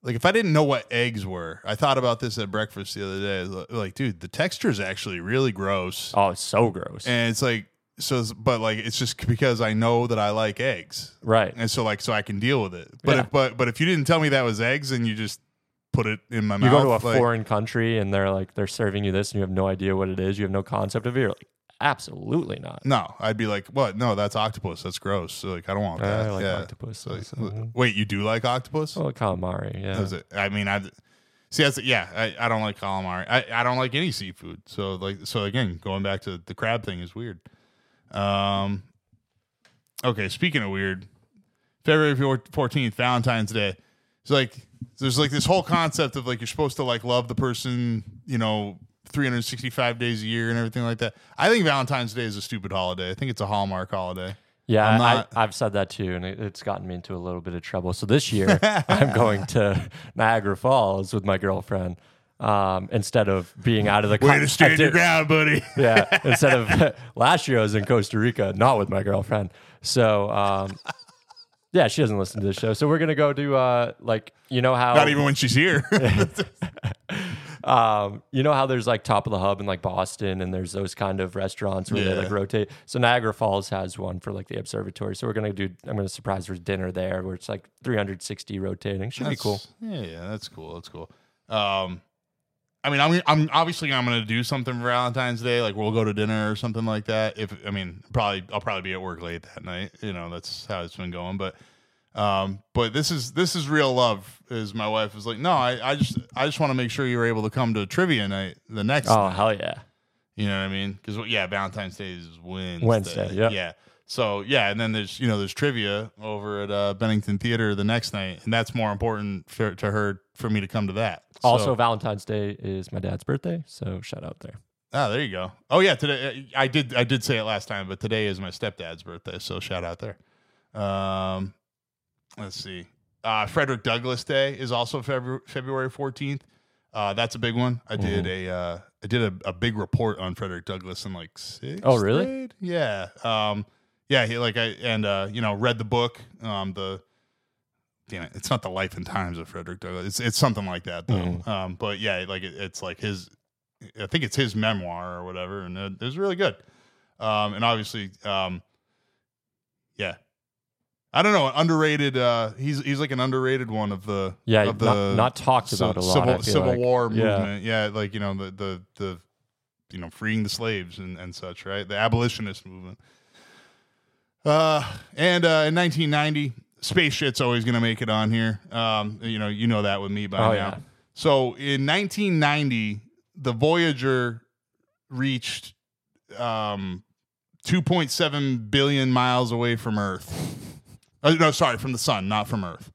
like if I didn't know what eggs were, I thought about this at breakfast the other day. Like, dude, the texture is actually really gross, Oh, it's so gross. and it's like so. it's- But like, it's just because I know that I like eggs, right. and so like so I can deal with it. But Yeah. if, but but if you didn't tell me that was eggs, and you just put it in my You mouth, you go to a like, foreign country and they're like they're serving you this and you have no idea what it is. You have no concept of it. You're like, absolutely not. No, I'd be like, what? No, that's octopus. That's gross. So, like, I don't want that. I like yeah. octopus. So, so- mhm. wait, you do like octopus? Well, calamari, yeah. Does it? I mean, I see. That's yeah. I, I don't like calamari. I, I don't like any seafood. So like so again, going back to the crab thing is weird. Um. Okay, speaking of weird, February fourteenth, Valentine's Day. It's like there's like this whole concept of like you're supposed to like love the person, you know, 365 days a year and everything like that. I think Valentine's Day is a stupid holiday. I think it's a Hallmark holiday. Yeah, I'm I, not- I've said that too, and it, it's gotten me into a little bit of trouble. So this year, I'm going to Niagara Falls with my girlfriend um, instead of being out of the. Way co- to stand your ground, buddy. Yeah, instead of last year, I was in Costa Rica, not with my girlfriend. So, um, yeah, she doesn't listen to this show. So we're gonna go to uh, like you know how Not even when she's here. Um, you know how there's like top of the hub in like Boston, and there's those kind of restaurants where they like rotate. So Niagara Falls has one for like the observatory. So we're gonna do. I'm gonna surprise her dinner there, where it's like 360 rotating. Should be cool. Yeah, yeah, that's cool. That's cool. Um, I mean, I'm I'm obviously I'm gonna do something for Valentine's Day. Like we'll go to dinner or something like that. If I mean, probably I'll probably be at work late that night. You know, that's how it's been going. But um, but this is this is real love. Is my wife was like, no, I, I just I just want to make sure you're able to come to trivia night the next. Oh night. hell yeah! You know what I mean? Because yeah, Valentine's Day is Wednesday. Wednesday, yep. Yeah. So yeah, and then there's you know there's trivia over at uh, Bennington Theater the next night, and that's more important for, to her for me to come to that. So- Also, Valentine's Day is my dad's birthday, so shout out there. ah, there you go. Oh yeah, today I did I did say it last time, but today is my stepdad's birthday, so shout out there. Um, let's see. Uh, Frederick Douglass Day is also February February fourteenth. Uh, that's a big one. I did Mm-hmm. a uh, I did a, a big report on Frederick Douglass in like sixth. Oh, really? grade. Yeah. Um, yeah. He like I and uh, you know read the book. Um, the damn it, it's not the life and times of Frederick Douglass. It's it's something like that though. Mhm. Um, but yeah, like it, it's like his. I think it's his memoir or whatever, and it, it was really good. Um, and obviously, um, yeah, I don't know, underrated. Uh, he's he's like an underrated one of the Yeah, of the not, not talked about a lot. civil civil like. war Yeah. movement. Yeah. like you know the the the you know freeing the slaves and and such, right? The abolitionist movement. Uh, and uh, in 1990, space shit's always gonna make it on here. Um, you know, you know that with me by Oh, now. yeah. So in 1990, the Voyager reached um 2.7 billion miles away from Earth. Uh, no, sorry, from the sun, not from Earth.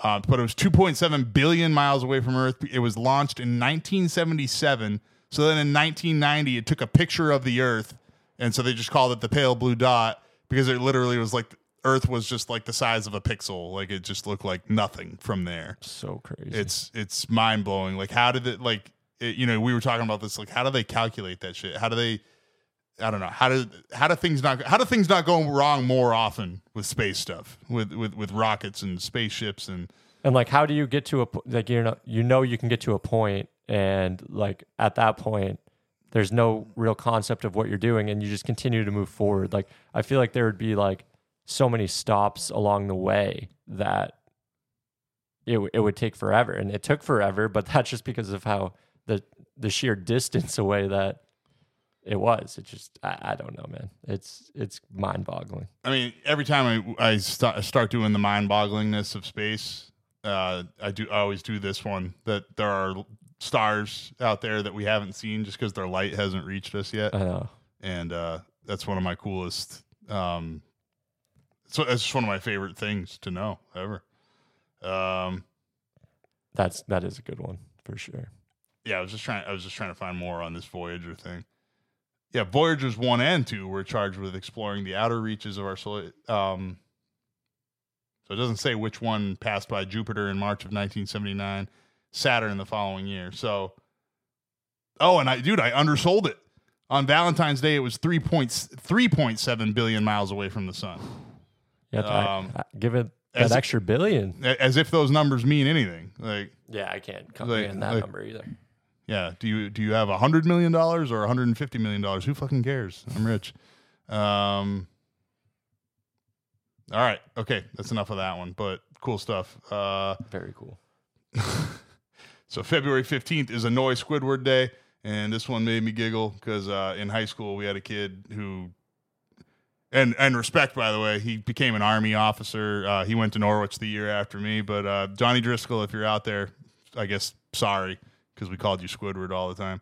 Uh, but it was 2.7 billion miles away from Earth. It was launched in 1977. So then in 1990, it took a picture of the Earth, and so they just called it the pale blue dot because it literally was like Earth was just like the size of a pixel. Like it just looked like nothing from there. So crazy. It's it's mind blowing. Like how did it like it, you know we were talking about this like how do they calculate that shit? How do they I don't know how do how do things not how do things not go wrong more often with space stuff with with with rockets and spaceships and And like, how do you get to a like you know you know you can get to a point, and like at that point, there's no real concept of what you're doing, and you just continue to move forward. Like I feel like there would be like so many stops along the way that it it would take forever, and it took forever. But that's just because of how the the sheer distance away that it was. It just I, I don't know, man. It's it's mind boggling. I mean every time I I start, start doing the mind bogglingness of space uh I do I always do this one that there are stars out there that we haven't seen just because their light hasn't reached us yet I know. and uh, that's one of my coolest. Um, so it's just one of my favorite things to know ever. Um, That's that is a good one for sure. yeah, I was just trying. I was just trying to find more on this Voyager thing. Yeah, Voyagers one and two were charged with exploring the outer reaches of our solar. Um, so it doesn't say which one passed by Jupiter in March of 1979, Saturn the following year. So Oh, and I, dude, I undersold it. On Valentine's Day, it was 3.3.7 billion miles away from the sun. Yeah, I- Um, I- give it that extra billion. As if those numbers mean anything. Like, Yeah, I can't comprehend that like- number either. Yeah, do you do you have a hundred million dollars or 150 million dollars? Who fucking cares? I'm rich. Um. All right, okay, that's enough of that one. But cool stuff. Uh, Very cool. So February 15th is Annoy Squidward Day, and this one made me giggle because uh, in high school we had a kid who, and and respect by the way, he became an army officer. Uh, he went to Norwich the year after me, but uh, Johnny Driscoll, if you're out there, I guess sorry because we called you Squidward all the time.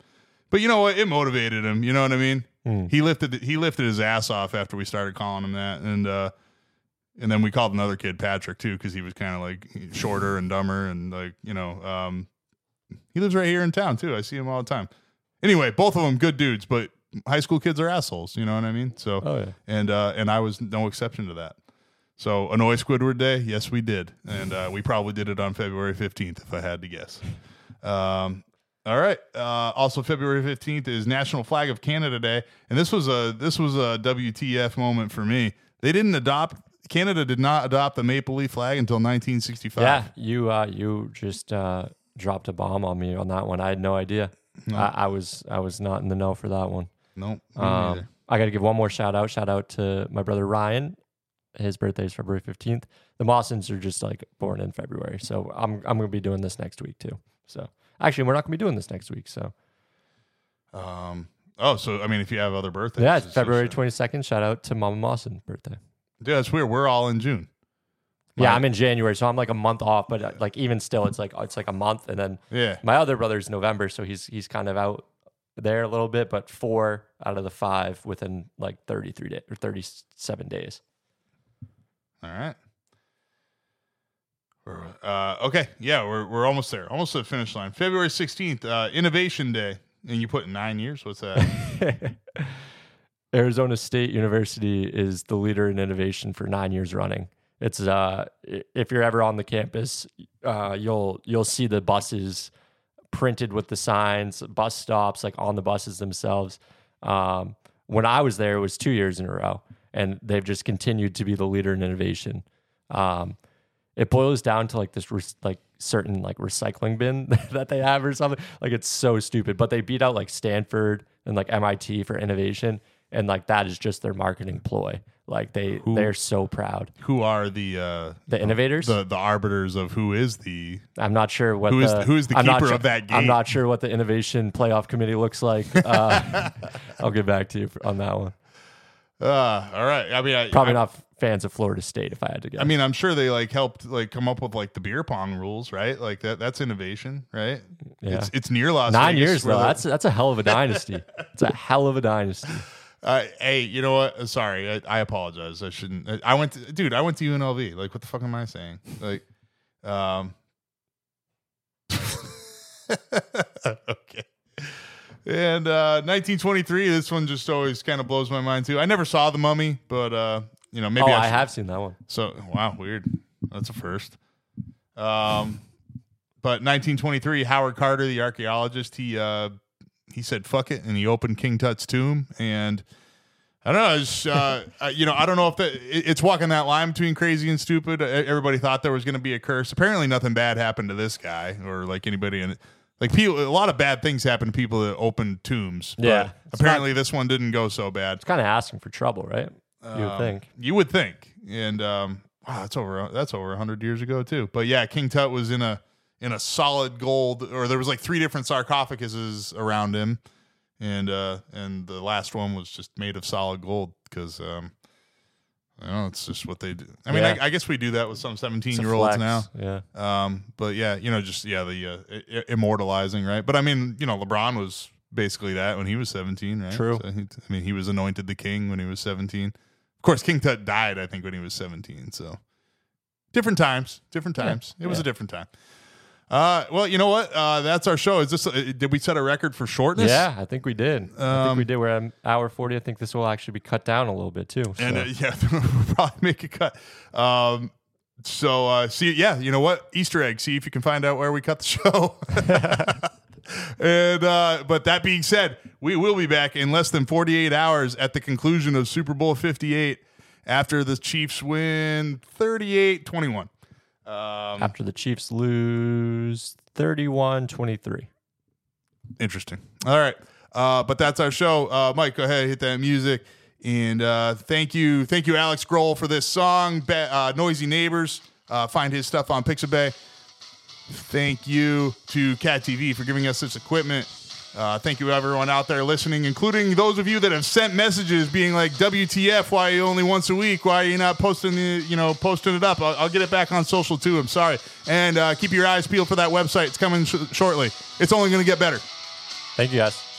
But you know what? It motivated him. You know what I mean? Hmm. He lifted he lifted his ass off after we started calling him that, and uh, and then we called another kid Patrick too because he was kind of like shorter and dumber and like you know um, he lives right here in town too. I see him all the time. Anyway, both of them good dudes, but high school kids are assholes. You know what I mean? So Oh yeah. and uh, and I was no exception to that. So annoy Squidward Day, yes, we did, and uh, we probably did it on February fifteenth, if I had to guess. Um, all right. Uh, also, February fifteenth is National Flag of Canada Day, and this was a this was a WTF moment for me. They didn't adopt Canada did not adopt the maple leaf flag until 1965. Yeah, you uh, you just uh, dropped a bomb on me on that one. I had no idea. I, I was I was not in the know for that one. Nope. Um. I got to give one more shout out. Shout out to my brother Ryan. His birthday is February fifteenth. The Mawsons are just like born in February, so I'm I'm gonna be doing this next week too. So actually, we're not gonna be doing this next week. So Um, oh, so I mean, if you have other birthdays, yeah, it's February twenty second. Shout out to Mama Mawson's birthday. Yeah, it's weird. We're all in June. Yeah, I'm in January, so I'm like a month off. But uh, like even still, it's like it's like a month, and then Yeah. my other brother's November, so he's he's kind of out there a little bit. But four out of the five within like 33 days or 37 days. All right. Uh, okay, yeah, we're we're almost there, almost to the finish line. February sixteenth, uh, Innovation Day, and you put nine years. What's that? Arizona State University is the leader in innovation for nine years running. It's uh, if you're ever on the campus, uh, you'll you'll see the buses printed with the signs, bus stops like on the buses themselves. Um, when I was there, it was two years in a row, and they've just continued to be the leader in innovation. Um, it boils down to like this re- like certain like recycling bin that they have or something. Like it's so stupid but they beat out like stanford and like mit for innovation and like that is just their marketing ploy. Like they they're so proud. Who are the uh, the innovators? the the arbiters of who is the? i'm not sure what Who is- the, who is the I'm keeper sure- of that game i'm not sure what the innovation playoff committee looks like. Uh, i'll get back to you on that one Uh, all right. I mean, I, probably I, not fans of florida state if i had to guess I mean, I'm sure they like helped like come up with like the beer pong rules, right? Like that. That's innovation, right? Yeah. It's it's near Las nine Vegas, years though that's that's a hell of a dynasty it's a hell of a dynasty Uh, hey, you know what? Uh, Sorry, I, I apologize. I shouldn't. I, I went to, dude. I went to UNLV. Like, what the fuck am I saying? Like, um, okay. And uh, 1923. This one just always kind of blows my mind too. I never saw the Mummy, but uh, you know, maybe oh I, i have seen that one So wow, weird. That's a first. Um, but 1923, Howard Carter, the archaeologist, he uh, he said fuck it, and he opened King Tut's tomb, and I don't know, uh, uh, you know, I don't know if that it- it's walking that line between crazy and stupid. Uh, Everybody thought there was going to be a curse. Apparently, nothing bad happened to this guy or like anybody in. Like people, a lot of bad things happen to people that open tombs. Yeah. Apparently, this one didn't go so bad. It's kind of asking for trouble, right? You would Um, think. You would think. And um, wow, that's over that's over hundred years ago too. But yeah, King Tut was in a in a solid gold, or there was like three different sarcophaguses around him, and uh, and the last one was just made of solid gold because um, Don't know it's just what they do. I mean, Yeah. I, I guess we do that with some seventeen year olds now. Yeah. Um, but yeah, you know, just yeah, the uh, i- immortalizing, right? But I mean, you know, LeBron was basically that when he was seventeen, right? True. So he, I mean, he was anointed the king when he was seventeen. Of course, King Tut died, I think, when he was seventeen. So different times, different Yeah, times. It was a different time. Uh, well, you know what? Uh, that's our show. Is this? Uh, did we set a record for shortness? Yeah, I think we did. I Um, think we did. We're at an hour 40. I think this will actually be cut down a little bit too. So. and uh, yeah, we'll probably make a cut. Um, so uh, see, yeah, you know what? Easter egg. See if you can find out where we cut the show. and uh, but that being said, we will be back in less than 48 hours at the conclusion of Super Bowl 58 after the Chiefs win 38-21. After the Chiefs lose 31 23. Interesting. All right. Uh, but that's our show. Uh, Mike, go ahead, hit that music. And uh, thank you, thank you, Alex Grohl, for this song, Ba- uh, "Noisy Neighbors." Uh, find his stuff on Pixabay. Thank you to Cat TV for giving us this equipment. Uh, thank you, everyone out there listening, including those of you that have sent messages being like, "WTF? Why you only once a week? Why are you not posting the, you know, posting it up?" I'll, I'll get it back on social too. I'm sorry, and uh, keep your eyes peeled for that website. It's coming sh- shortly. It's only going to get better. Thank you guys.